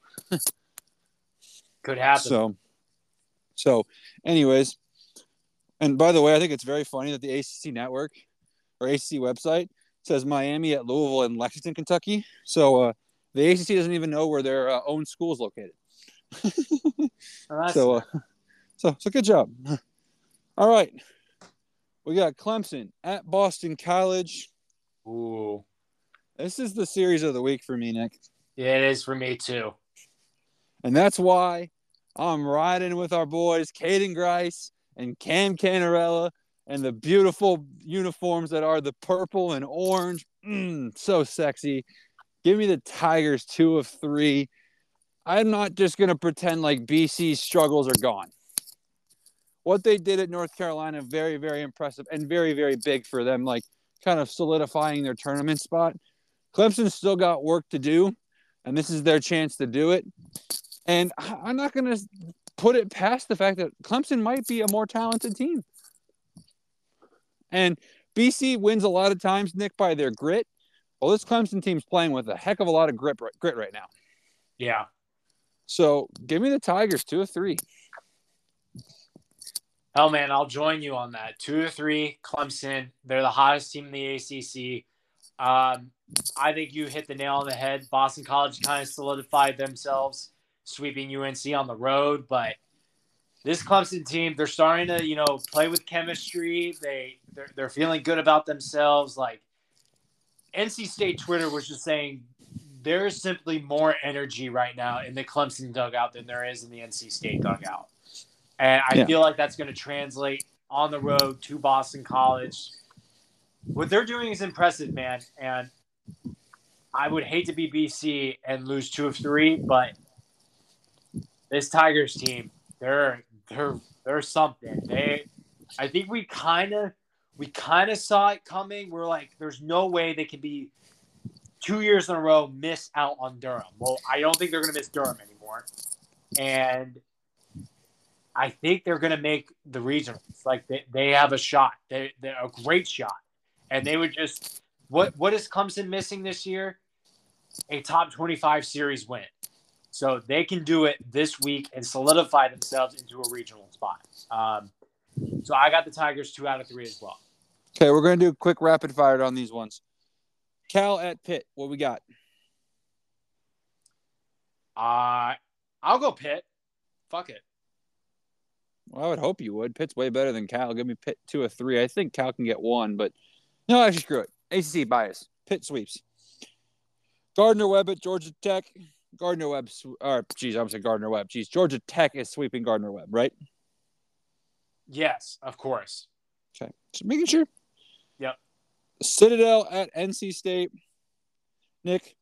Could happen. So, so, anyways, and by the way, I think it's very funny that the ACC network or ACC website says Miami at Louisville and Lexington, Kentucky. So uh, the ACC doesn't even know where their uh, own school is located. Well, So, uh, so, so good job. All right, we got Clemson at Boston College. Ooh. This is the series of the week for me, Nick, Yeah, it is for me too. and that's why I'm riding with our boys, Caden Grice and Cam Cannarella, and the beautiful uniforms that are the purple and orange. Mm, so sexy. Give me the Tigers two of three. I'm not just going to pretend like BC's struggles are gone. What they did at North Carolina, very, very impressive and very, very big for them, like kind of solidifying their tournament spot. Clemson's still got work to do, and this is their chance to do it. And I'm not going to put it past the fact that Clemson might be a more talented team. And BC wins a lot of times, Nick, by their grit. Well, this Clemson team's playing with a heck of a lot of grip, grit right now. Yeah. So give me the Tigers two or three. Hell, man, I'll join you on that. Two or three, Clemson. They're the hottest team in the ACC. Um, I think you hit the nail on the head. Boston College kind of solidified themselves, sweeping UNC on the road. But this Clemson team, they're starting to, you know, play with chemistry. They they're, they're feeling good about themselves. Like NC State Twitter was just saying, there is simply more energy right now in the Clemson dugout than there is in the NC State dugout. And I Yeah. feel like that's going to translate on the road to Boston College. What they're doing is impressive, man. And I would hate to be BC and lose two of three, but this Tigers team, they're they're they're something. They I think we kind of we kind of saw it coming. We're like, there's no way they can be two years in a row miss out on Durham. Well, I don't think they're going to miss Durham anymore, and I think they're going to make the regionals. Like they, they have a shot. They they're a great shot, and they would just what what is Clemson missing this year? A top twenty five series win. So they can do it this week and solidify themselves into a regional spot. Um, so I got the Tigers two out of three as well. Okay, we're going to do a quick rapid fire on these ones. Cal at Pitt, what we got? Uh, I'll go Pitt. Fuck it. Well, I would hope you would. Pitt's way better than Cal. Give me Pitt two or three. I think Cal can get one, but no, actually, screw it. ACC bias. Pitt sweeps. Gardner Webb at Georgia Tech. Gardner Webb, or geez, I'm saying Gardner Webb. Geez, Georgia Tech is sweeping Gardner Webb, right? Yes, of course. Okay, just making sure. Yep. Citadel at NC State. Nick,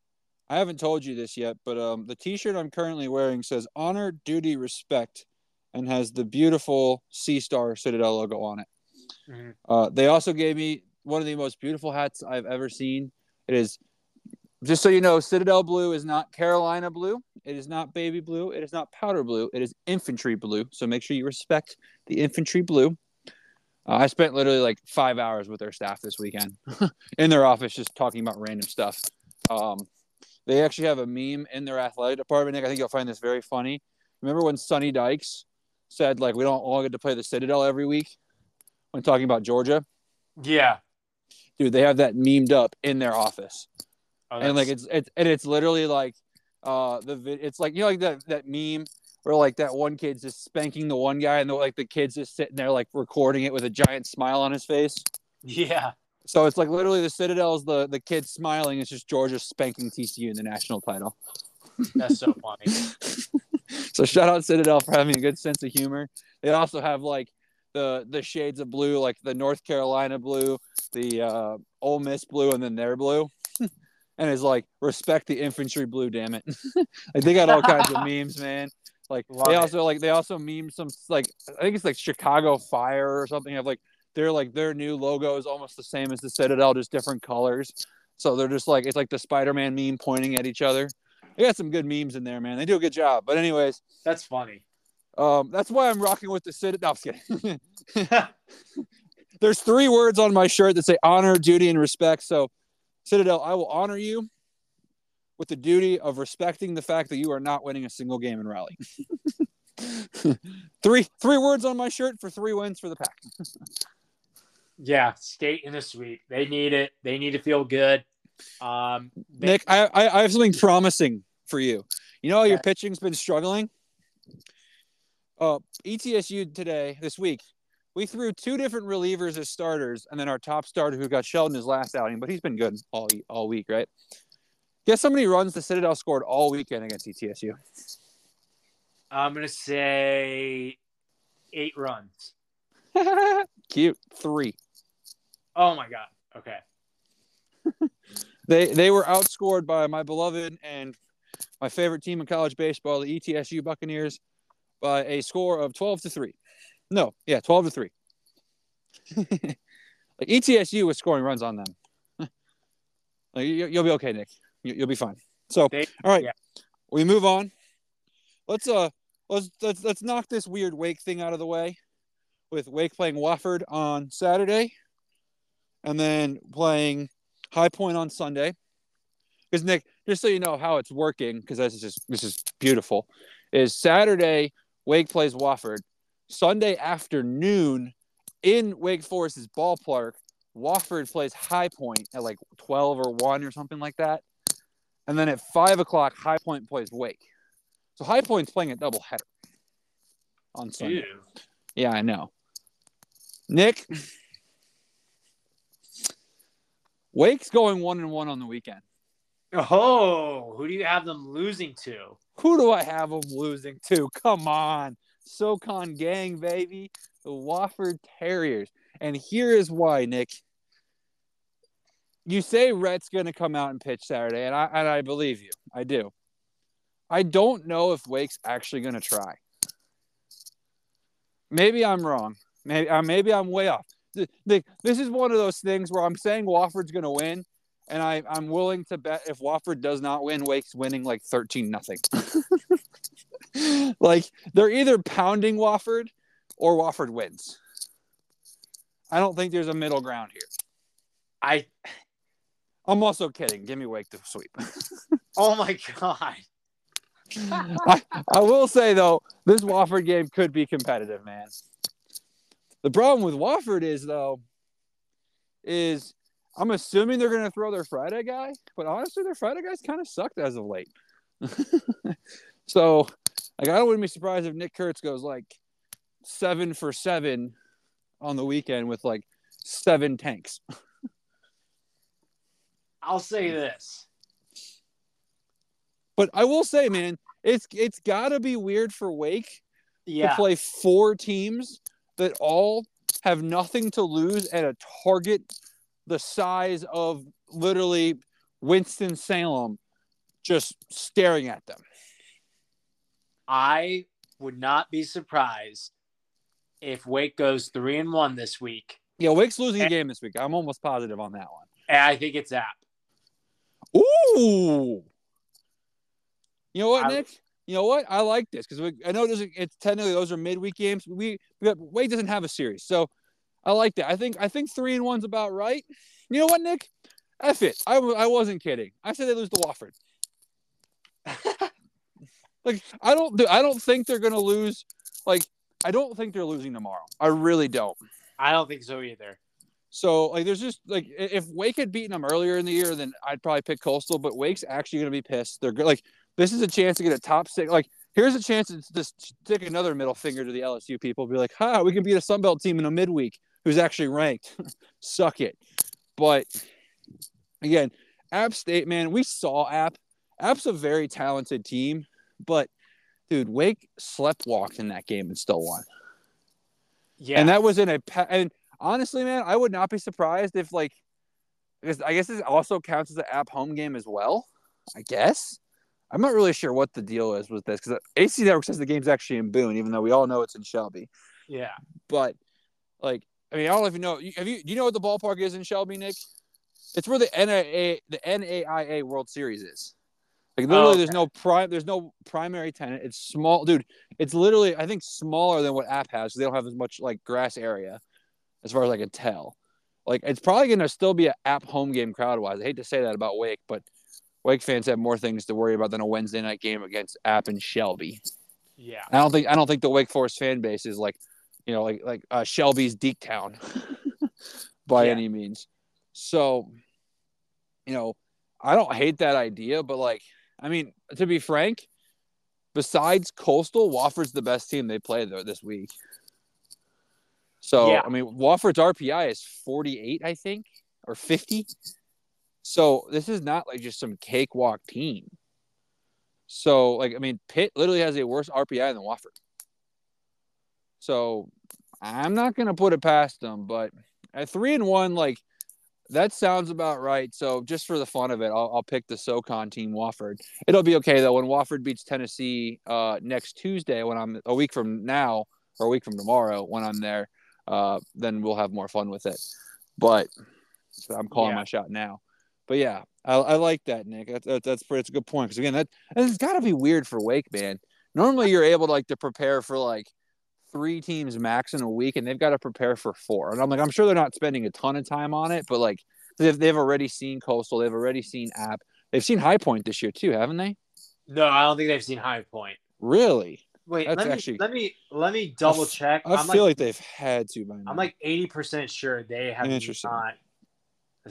I haven't told you this yet, but um, the T-shirt I'm currently wearing says "Honor, Duty, Respect," and has the beautiful Sea Star Citadel logo on it. Mm-hmm. Uh, they also gave me one of the most beautiful hats I've ever seen. It is just so you know, Citadel blue is not Carolina blue. It is not baby blue. It is not powder blue. It is infantry blue. So make sure you respect the infantry blue. Uh, I spent literally like five hours with their staff this weekend in their office just talking about random stuff. Um, they actually have a meme in their athletic department. Nick, I think you'll find this very funny. Remember when Sonny Dykes said like we don't all get to play the Citadel every week when talking about Georgia? Yeah, dude, they have that memed up in their office. Oh, and like it's it's and it's literally like uh the it's like you know like that that meme where like that one kid's just spanking the one guy and the like the kid's just sitting there like recording it with a giant smile on his face. Yeah. So it's like literally the Citadel's the the kid smiling. It's just Georgia spanking TCU in the national title. That's so funny. so shout out Citadel for having a good sense of humor. They also have like the the shades of blue, like the North Carolina blue, the uh, Ole Miss blue, and then their blue. And is like respect the infantry blue damn it. Like they got all kinds of memes man. Like Love they also like they also meme some like i think it's like chicago fire or something of like they're like their new logo is almost the same as the citadel just different colors. So they're just like it's like the spider-man meme pointing at each other. They got some good memes in there man. They do a good job. But anyways that's funny. um that's why i'm rocking with the citadel no, i'm kidding. There's three words on my shirt that say honor duty and respect. So Citadel, I will honor you with the duty of respecting the fact that you are not winning a single game in Raleigh. three three words on my shirt for three wins for the pack. yeah, state in the sweep. They need it. They need to feel good. Um, they- Nick, I, I, I have something promising for you. You know, your pitching's been struggling. Uh, ETSU today, this week, we threw two different relievers as starters, and then our top starter who got shelled in his last outing, but he's been good all all week, right? Guess how many runs the Citadel scored all weekend against ETSU? I'm gonna say eight runs. Cute, three. Oh my god. Okay. they they were outscored by my beloved and my favorite team in college baseball, the ETSU Buccaneers, by a score of twelve to three. No, yeah, twelve to three. like ETSU was scoring runs on them. like, you, will be okay, Nick. You, will be fine. So, they, all right, yeah. we move on. Let's uh, let's let's let's knock this weird Wake thing out of the way. With Wake playing Wofford on Saturday, and then playing High Point on Sunday. Because Nick, just so you know how it's working, because this is just this is beautiful. Is Saturday Wake plays Wofford, Sunday afternoon in Wake Forest's ballpark, Wofford plays High Point at like 12 or 1 or something like that. And then at 5 o'clock, High Point plays Wake. So High Point's playing a double header on Sunday. Ew. Yeah, I know. Nick, Wake's going 1 and 1 on the weekend. Oh, who do you have them losing to? Who do I have them losing to? Come on. SoCon gang, baby. The Wofford Terriers. And here is why, Nick. You say Rhett's going to come out and pitch Saturday, and I, and I believe you. I do. I don't know if Wake's actually going to try. Maybe I'm wrong. Maybe, uh, maybe I'm way off. Nick, This is one of those things where I'm saying Wofford's going to win, and I, I'm willing to bet if Wofford does not win, Wake's winning like 13 nothing. like they're either pounding Wofford or Wofford wins. I don't think there's a middle ground here. I I'm also kidding. Give me Wake to sweep. oh my god. I, I will say though, this Wofford game could be competitive, man. The problem with Wofford is though, is I'm assuming they're going to throw their Friday guy, but honestly, their Friday guys kind of sucked as of late. so, like, I wouldn't be surprised if Nick Kurtz goes like seven for seven on the weekend with like seven tanks. I'll say this. But I will say, man, it's it's got to be weird for Wake Yeah. to play four teams that all have nothing to lose and a target the size of literally Winston Salem just staring at them. I would not be surprised if Wake goes three and one this week. Yeah, Wake's losing a game this week. I'm almost positive on that one. And I think it's App. Ooh. You know what, I- Nick? You know what? I like this because I know there's a, it's technically those are midweek games. We, we got, Wake doesn't have a series, so I like that. I think I think three and one's about right. You know what, Nick? F it. I wasn't kidding. I said they lose to Wofford. Like I don't I don't think they're gonna lose. Like I don't think they're losing tomorrow. I really don't. I don't think so either. So like, there's just like if Wake had beaten them earlier in the year, then I'd probably pick Coastal. But Wake's actually going to be pissed. They're good. Like this is a chance to get a top six. Like here's a chance to just stick another middle finger to the LSU people. Be like, ha, we can beat a Sun Belt team in a midweek who's actually ranked. Suck it. But again, App State, man, we saw App. App's a very talented team, but dude, Wake slept walked in that game and still won. Yeah. And that was in a pa- and honestly, man, I would not be surprised if like because I guess this also counts as an app home game as well. I guess. I'm not really sure what the deal is with this because ACC Network says the game's actually in Boone, even though we all know it's in Shelby. yeah. But like, I mean, I don't know if you know. Have you? Do you know what the ballpark is in Shelby, Nick? It's where the NAA, the NAIA World Series is. Like literally, Oh, there's no prime. There's no primary tenant. It's small, dude. It's literally, I think, smaller than what App has. So they don't have as much like grass area, as far as I can tell. Like it's probably going to still be an App home game crowd wise. I hate to say that about Wake, but Wake fans have more things to worry about than a Wednesday night game against App and Shelby. Yeah. I don't think I don't think the Wake Forest fan base is like, you know, like like uh, Shelby's Deektown by Yeah. any means. So, you know, I don't hate that idea, but like, I mean, to be frank, besides Coastal, Wofford's the best team they played though this week. So Yeah. I mean, Wofford's RPI is 48, I think, or 50. So this is not like just some cakewalk team. So like I mean, Pitt literally has a worse RPI than Wofford. So I'm not gonna put it past them, but at three and one, like that sounds about right. So just for the fun of it, I'll, I'll pick the SoCon team Wofford. It'll be okay though when Wofford beats Tennessee uh, next Tuesday when I'm a week from now or a week from tomorrow when I'm there. Uh, then we'll have more fun with it. But so I'm calling Yeah. my shot now. But yeah, I, I like that, Nick. That's that's that's, that's a good point because again, that and it's got to be weird for Wake, man. Normally, you're able to like to prepare for like three teams max in a week, and they've got to prepare for four. And I'm like, I'm sure they're not spending a ton of time on it, but like they've they've already seen Coastal, they've already seen App, they've seen High Point this year too, haven't they? No, I don't think they've seen High Point. Really? Wait, That's let me actually- let me let me double check. I feel like, like they've had to by now. I'm like eighty percent sure they have not.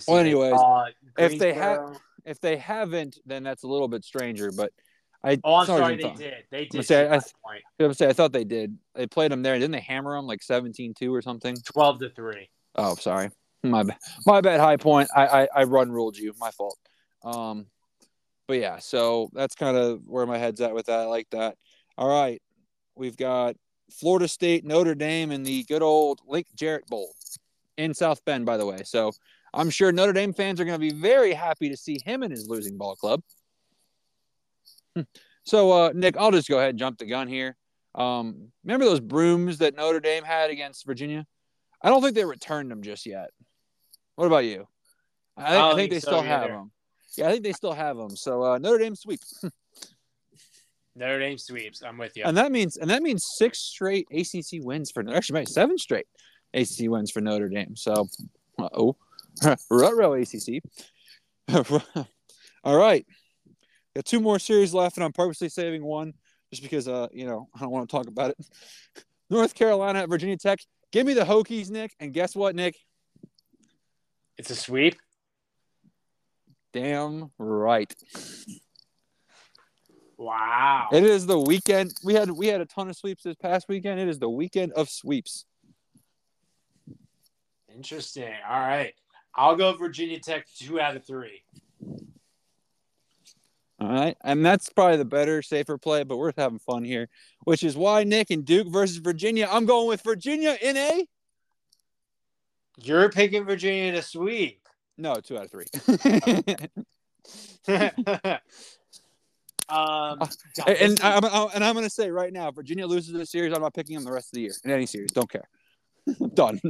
Well, anyways, saw if they have- if they haven't, then that's a little bit stranger. But I Oh, I'm sorry, they thought- did. They did. say, I-. I say I thought they did. They played them there, didn't they hammer them like 17-2 or something? Twelve to three. Oh, sorry. My bad. My bad. High point. I, I I run ruled you. My fault. Um, but yeah. So that's kind of where my head's at with that. I like that. All right. We've got Florida State, Notre Dame, and the good old Link Jarrett Bowl in South Bend, by the way. So I'm sure Notre Dame fans are going to be very happy to see him in his losing ball club. Hmm. So, uh, Nick, I'll just go ahead and jump the gun here. Um, remember those brooms that Notre Dame had against Virginia? I don't think they returned them just yet. What about you? I, I I think think they so still have them. Yeah, I think they still have them. So uh, Notre Dame sweeps. Notre Dame sweeps. I'm with you. and that means and that means six straight ACC wins for actually maybe seven straight ACC wins for Notre Dame. So, uh oh, row ACC. All right, Got two more series left, and I'm purposely saving one just because, uh, you know, I don't want to talk about it. North Carolina at Virginia Tech. Give me the Hokies, Nick. And guess what, Nick? It's a sweep. Damn right. Wow. It is the weekend. We had we had a ton of sweeps this past weekend. It is the weekend of sweeps. Interesting. All right. I'll go Virginia Tech two out of three. All right. And that's probably the better, safer play, but we're having fun here, which is why Nick and Duke versus Virginia. I'm going with Virginia in a. You're picking Virginia to sweep. No, two out of three. um, and, and I'm, and I'm going to say right now, Virginia loses the series. I'm not picking them the rest of the year in any series. Don't care. Done.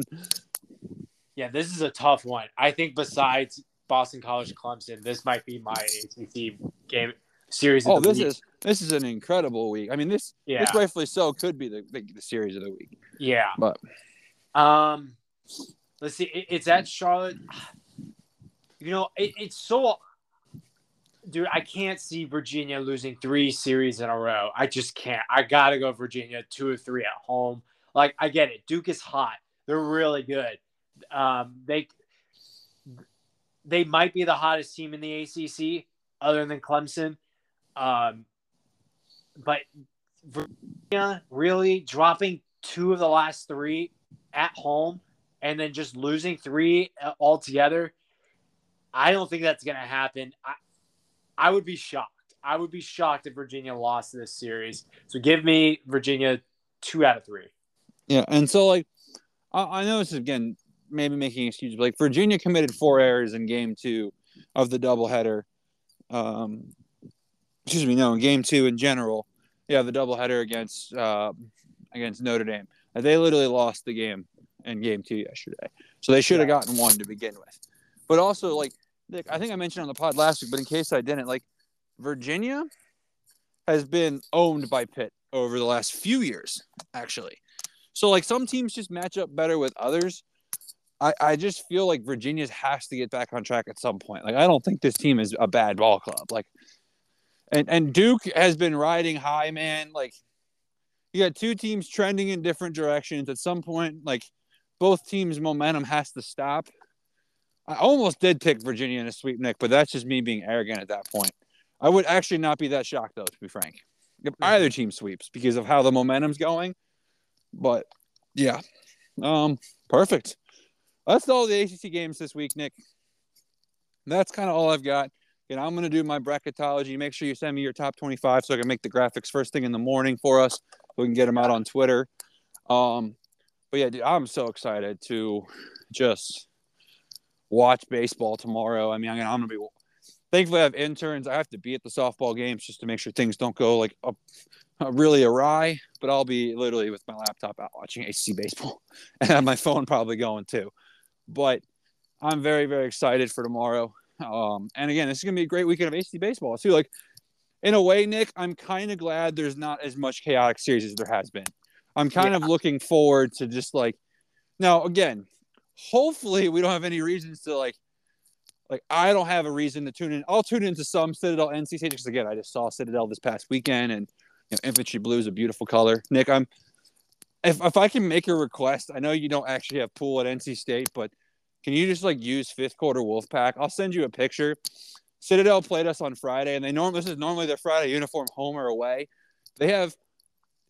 Yeah, this is a tough one. I think besides Boston College Clemson, this might be my ACC game series. oh, this week. is this is an incredible week. I mean, this yeah. this rightfully so could be the, the, the series of the week. Yeah, but um, let's see. It, it's at Charlotte. You know, it, it's so. Dude, I can't see Virginia losing three series in a row. I just can't. I gotta go Virginia two or three at home. Like I get it. Duke is hot. They're really good. Um, they they might be the hottest team in the ACC, other than Clemson. Um, but Virginia really dropping two of the last three at home and then just losing three altogether. I don't think that's going to happen. I, I would be shocked. I would be shocked if Virginia lost this series. So give me Virginia two out of three. Yeah, and so like I, I know this is again maybe making excuses, like Virginia committed four errors in game two of the doubleheader. Um, excuse me, no, in game two in general. Yeah, the doubleheader against uh, against Notre Dame. They literally lost the game in game two yesterday. So they should have gotten one to begin with. But also, like, Nick, I think I mentioned on the pod last week, but in case I didn't, like, Virginia has been owned by Pitt over the last few years, actually. So, like, some teams just match up better with others. I, I just feel like Virginia has to get back on track at some point. Like I don't think this team is a bad ball club. Like and and Duke has been riding high, man. Like you got two teams trending in different directions. At some point, like both teams' momentum has to stop. I almost did pick Virginia in a sweep, Nick, but that's just me being arrogant at that point. I would actually not be that shocked though, to be frank. If mm-hmm. either team sweeps because of how the momentum's going. But yeah. Um, perfect. That's all the ACC games this week, Nick. That's kind of all I've got. And I'm going to do my bracketology. Make sure you send me your top 25 so I can make the graphics first thing in the morning for us. We can get them out on Twitter. Um, but yeah, dude, I'm so excited to just watch baseball tomorrow. I mean, I'm going to be thankfully I have interns. I have to be at the softball games just to make sure things don't go like up, really awry. But I'll be literally with my laptop out watching ACC baseball and have my phone probably going too. But I'm very, very excited for tomorrow. Um, and again, this is gonna be a great weekend of ACC baseball too. Like in a way, Nick, I'm kind of glad there's not as much chaotic series as there has been. I'm kind yeah. of looking forward to just like now again, hopefully we don't have any reasons to like like I don't have a reason to tune in. I'll tune into some Citadel NC State because again, I just saw Citadel this past weekend and you know, infantry blue is a beautiful color. Nick, I'm if if I can make a request, I know you don't actually have pool at NC State, but can you just like use fifth quarter Wolfpack? I'll send you a picture. Citadel played us on Friday, and they normally this is normally their Friday uniform, home or away. They have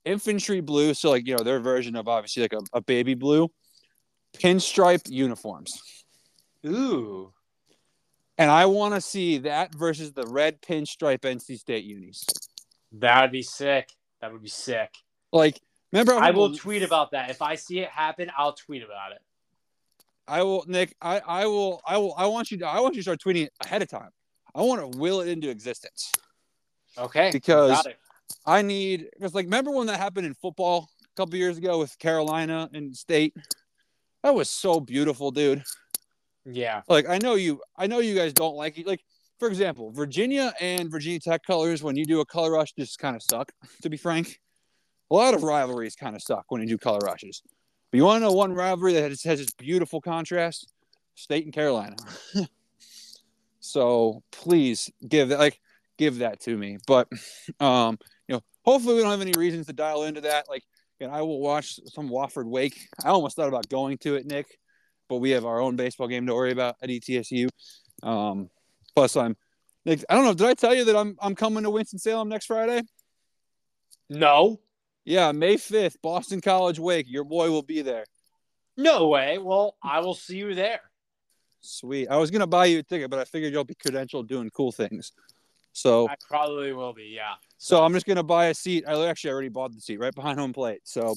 infantry blue, so like you know their version of obviously like a, a baby blue, pinstripe uniforms. Ooh. And I want to see that versus the red pinstripe NC State unis. That would be sick. That would be sick. Like Remember, I will tweet about that. If I see it happen, I'll tweet about it. I will, Nick. I, I will. I will. I want you to. I want you to start tweeting ahead of time. I want to will it into existence. Okay. Because I need. Because like, remember when that happened in football a couple years ago with Carolina and State? That was so beautiful, dude. Yeah. Like I know you. I know you guys don't like it. Like for example, Virginia and Virginia Tech colors. When you do a color rush, just kind of suck. To be frank a lot of rivalries kind of suck when you do color rushes. But you want to know one rivalry that has, has this beautiful contrast? State and Carolina. so please give that like give that to me. But um, you know, hopefully we don't have any reasons to dial into that. Like, and I will watch some Wofford Wake. I almost thought about going to it, Nick, but we have our own baseball game to worry about at ETSU. Um, plus, I'm Nick. I don't know. Did I tell you that I'm I'm coming to Winston Salem next Friday? No. Yeah, May fifth, Boston College Wake. Your boy will be there. No way. Well, I will see you there. Sweet. I was gonna buy you a ticket, but I figured you'll be credentialed doing cool things. So I probably will be. Yeah. So I'm just gonna buy a seat. I actually already bought the seat right behind home plate. So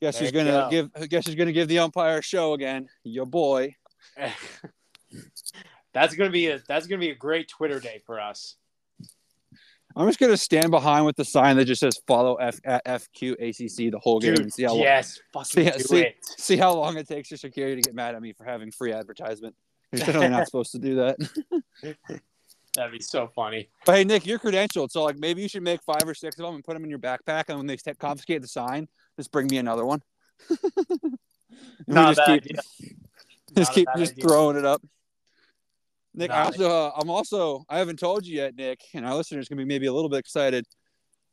guess There who's gonna go. give? Guess who's gonna give the umpire a show again? Your boy. that's gonna be a that's gonna be a great Twitter day for us. I'm just gonna stand behind with the sign that just says "Follow F at FQ ACC" the whole game Dude, and see how yes, fucking see- do see- it. see how long it takes for security to get mad at me for having free advertisement. You're not supposed to do that. That'd be so funny. But hey, Nick, you're credentialed, so like maybe you should make five or six of them and put them in your backpack, and when they confiscate the sign, just bring me another one. Not just bad keep, idea. just Not keep just idea. throwing it up. Nick, I also, uh, I'm also I haven't told you yet, Nick, and our listeners gonna be maybe a little bit excited.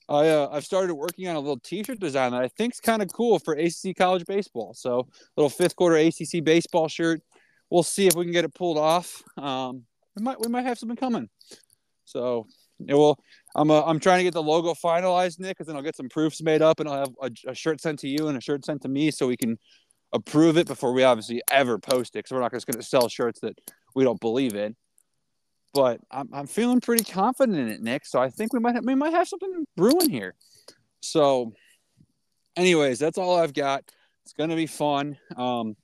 I uh, I've started working on a little T-shirt design that I think's kind of cool for ACC college baseball. So little fifth quarter ACC baseball shirt. We'll see if we can get it pulled off. Um, we might we might have something coming. So it will. I'm uh, I'm trying to get the logo finalized, Nick, because then I'll get some proofs made up, and I'll have a, a shirt sent to you and a shirt sent to me, so we can approve it before we obviously ever post it. Because we're not just going to sell shirts that we don't believe in. But I'm, I'm feeling pretty confident in it, Nick. So I think we might have, we might have something brewing here. So, anyways, that's all I've got. It's going to be fun. Um,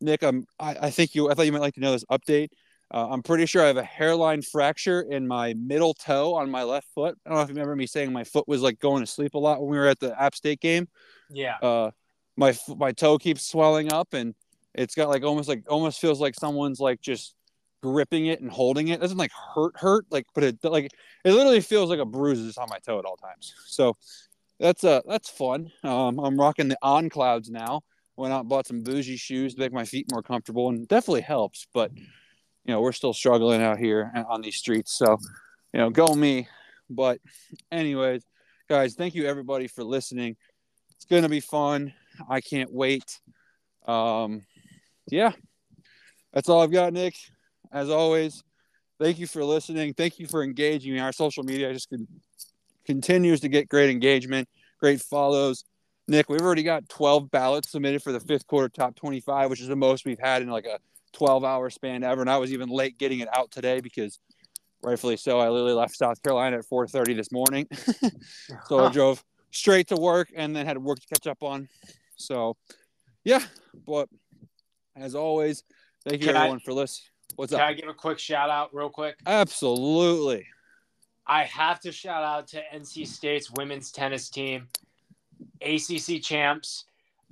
Nick, I'm I, I think you I thought you might like to know this update. Uh, I'm pretty sure I have a hairline fracture in my middle toe on my left foot. I don't know if you remember me saying my foot was like going to sleep a lot when we were at the App State game Yeah. uh my my toe keeps swelling up and it's got like almost like almost feels like someone's like just gripping it and holding it. it doesn't like hurt hurt like but it like it literally feels like a bruise is on my toe at all times. So that's uh that's fun. Um i'm rocking the on clouds now. Went out bought some bougie shoes to make my feet more comfortable and definitely helps but you know we're still struggling out here on these streets so you know go me. But anyways guys thank you everybody for listening. It's gonna be fun. I can't wait. Um, yeah, that's all I've got, Nick. As always, thank you for listening. Thank you for engaging. Our social media just con- continues to get great engagement, great follows. Nick, we've already got 12 ballots submitted for the fifth quarter top 25, which is the most we've had in like a 12 hour span ever. And I was even late getting it out today because rightfully so. I literally left South Carolina at 4:30 this morning, so I drove straight to work and then had work to catch up on. So, yeah, but as always, thank you Can I- everyone for listening. What's Can up? I give a quick shout out real quick? Absolutely. I have to shout out to NC State's women's tennis team, ACC champs.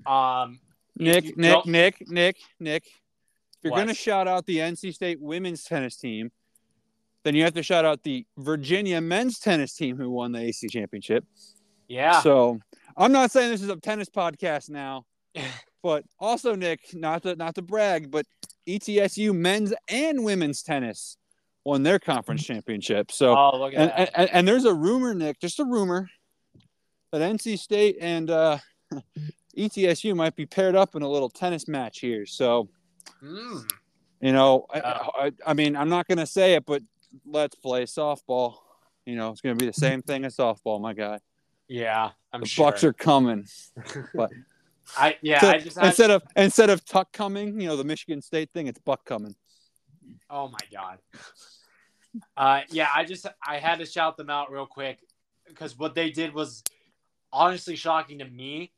Um, Nick, Nick, Nick, Nick, Nick. If you're going to shout out the NC State women's tennis team, then you have to shout out the Virginia men's tennis team who won the ACC championship. yeah, So I'm not saying this is a tennis podcast now, but also Nick, not to not to brag, but ETSU men's and women's tennis won their conference championship. So oh look at and, and, and there's a rumor, Nick, just a rumor, that NC State and uh, ETSU might be paired up in a little tennis match here. So Mm. you know, I, Oh. I, I mean, I'm not gonna say it, but let's play softball. You know, it's gonna be the same thing as softball, my guy. Yeah, I'm The sure. Bucks are coming. I yeah, So I just instead of instead of Tuck coming, you know, the Michigan State thing, it's Buck coming. oh my god. Uh, yeah, I just I had to shout them out real quick because what they did was honestly shocking to me,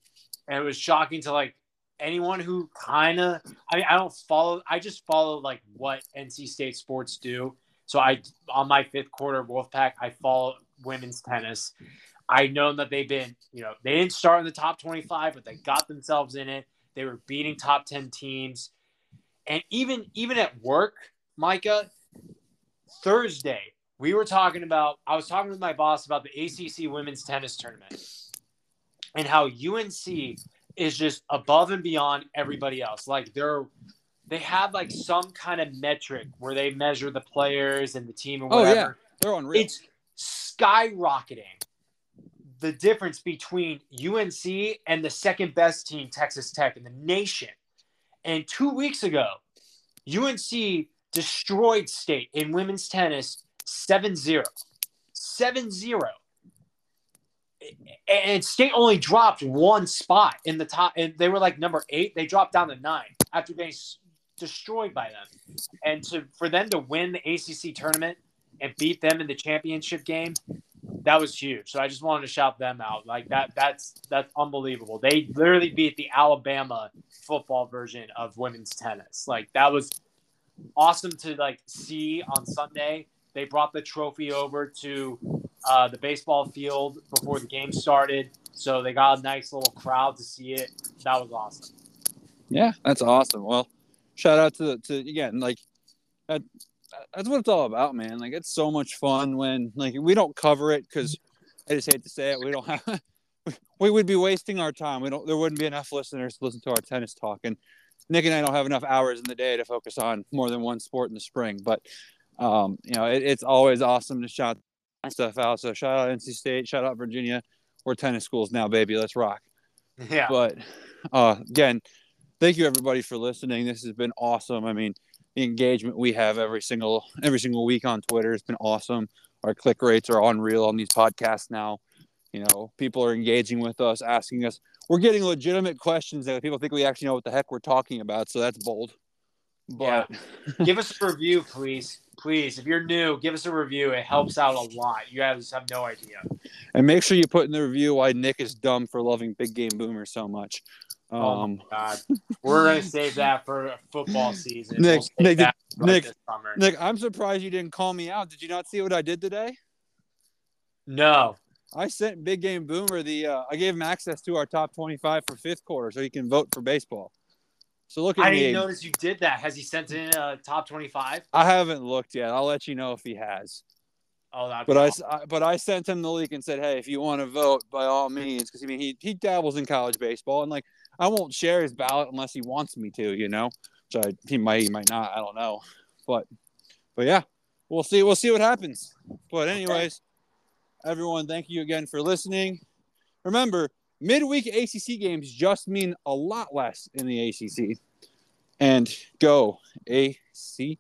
and it was shocking to like anyone who kind of I mean I don't follow I just follow like what NC State sports do. So I on my fifth quarter Wolfpack I follow women's tennis. I know that they've been you know they didn't start in the top twenty five, but they got themselves in it. They were beating top ten teams, and even even at work, Micah. Thursday, we were talking about. I was talking with my boss about the ACC women's tennis tournament and how UNC is just above and beyond everybody else. Like they're they have like some kind of metric where they measure the players and the team and whatever. Oh, yeah. They're unreal. It's skyrocketing the difference between UNC and the second best team, Texas Tech, in the nation. And two weeks ago, UNC destroyed State in women's tennis 7 0. 7 0. And State only dropped one spot in the top, and they were like number eight. They dropped down to nine after being destroyed by them. And to for them to win the ACC tournament and beat them in the championship game, that was huge. So I just wanted to shout them out. Like that that's that's unbelievable. They literally beat the Alabama football version of women's tennis. Like that was awesome to like see on Sunday. They brought the trophy over to uh, the baseball field before the game started, so they got a nice little crowd to see it. That was awesome. Yeah, that's awesome. Well, shout out to to again like that that's what it's all about, man. Like it's so much fun when like we don't cover it because I just hate to say it, we don't have we would be wasting our time. We don't there wouldn't be enough listeners to listen to our tennis talk. And Nick and I don't have enough hours in the day to focus on more than one sport in the spring. But um, you know, it, it's always awesome to shout stuff out. So shout out NC State, shout out Virginia. We're tennis schools now, baby. Let's rock. Yeah. But uh, again, thank you everybody for listening. This has been awesome. I mean, the engagement we have every single every single week on Twitter. It's been awesome. Our click rates are unreal on these podcasts now. You know, people are engaging with us, asking us. We're getting legitimate questions that people think we actually know what the heck we're talking about. So that's bold. But yeah. give us a review, please. Please, if you're new, give us a review. It helps out a lot. You guys have no idea. And make sure you put in the review why Nick is dumb for loving Big Game Boomer so much. Um, oh my god, we're gonna save that for football season. Nick, we'll Nick, Nick, Nick, I'm surprised you didn't call me out. Did you not see what I did today? No. I sent Big Game Boomer the. Uh, I gave him access to our top 25 for fifth quarter, so he can vote for baseball. So look at I me. didn't notice you did that. Has he sent in a top 25? I haven't looked yet. I'll let you know if he has. Oh, that's but awesome. I, but I sent him the link and said, hey, if you want to vote, by all means, because I mean he he dabbles in college baseball and like I won't share his ballot unless he wants me to, you know. Which I he might he might not. I don't know. But but yeah, we'll see. We'll see what happens. But anyways, okay. everyone, thank you again for listening. Remember, midweek ACC games just mean a lot less in the ACC. And go ACC.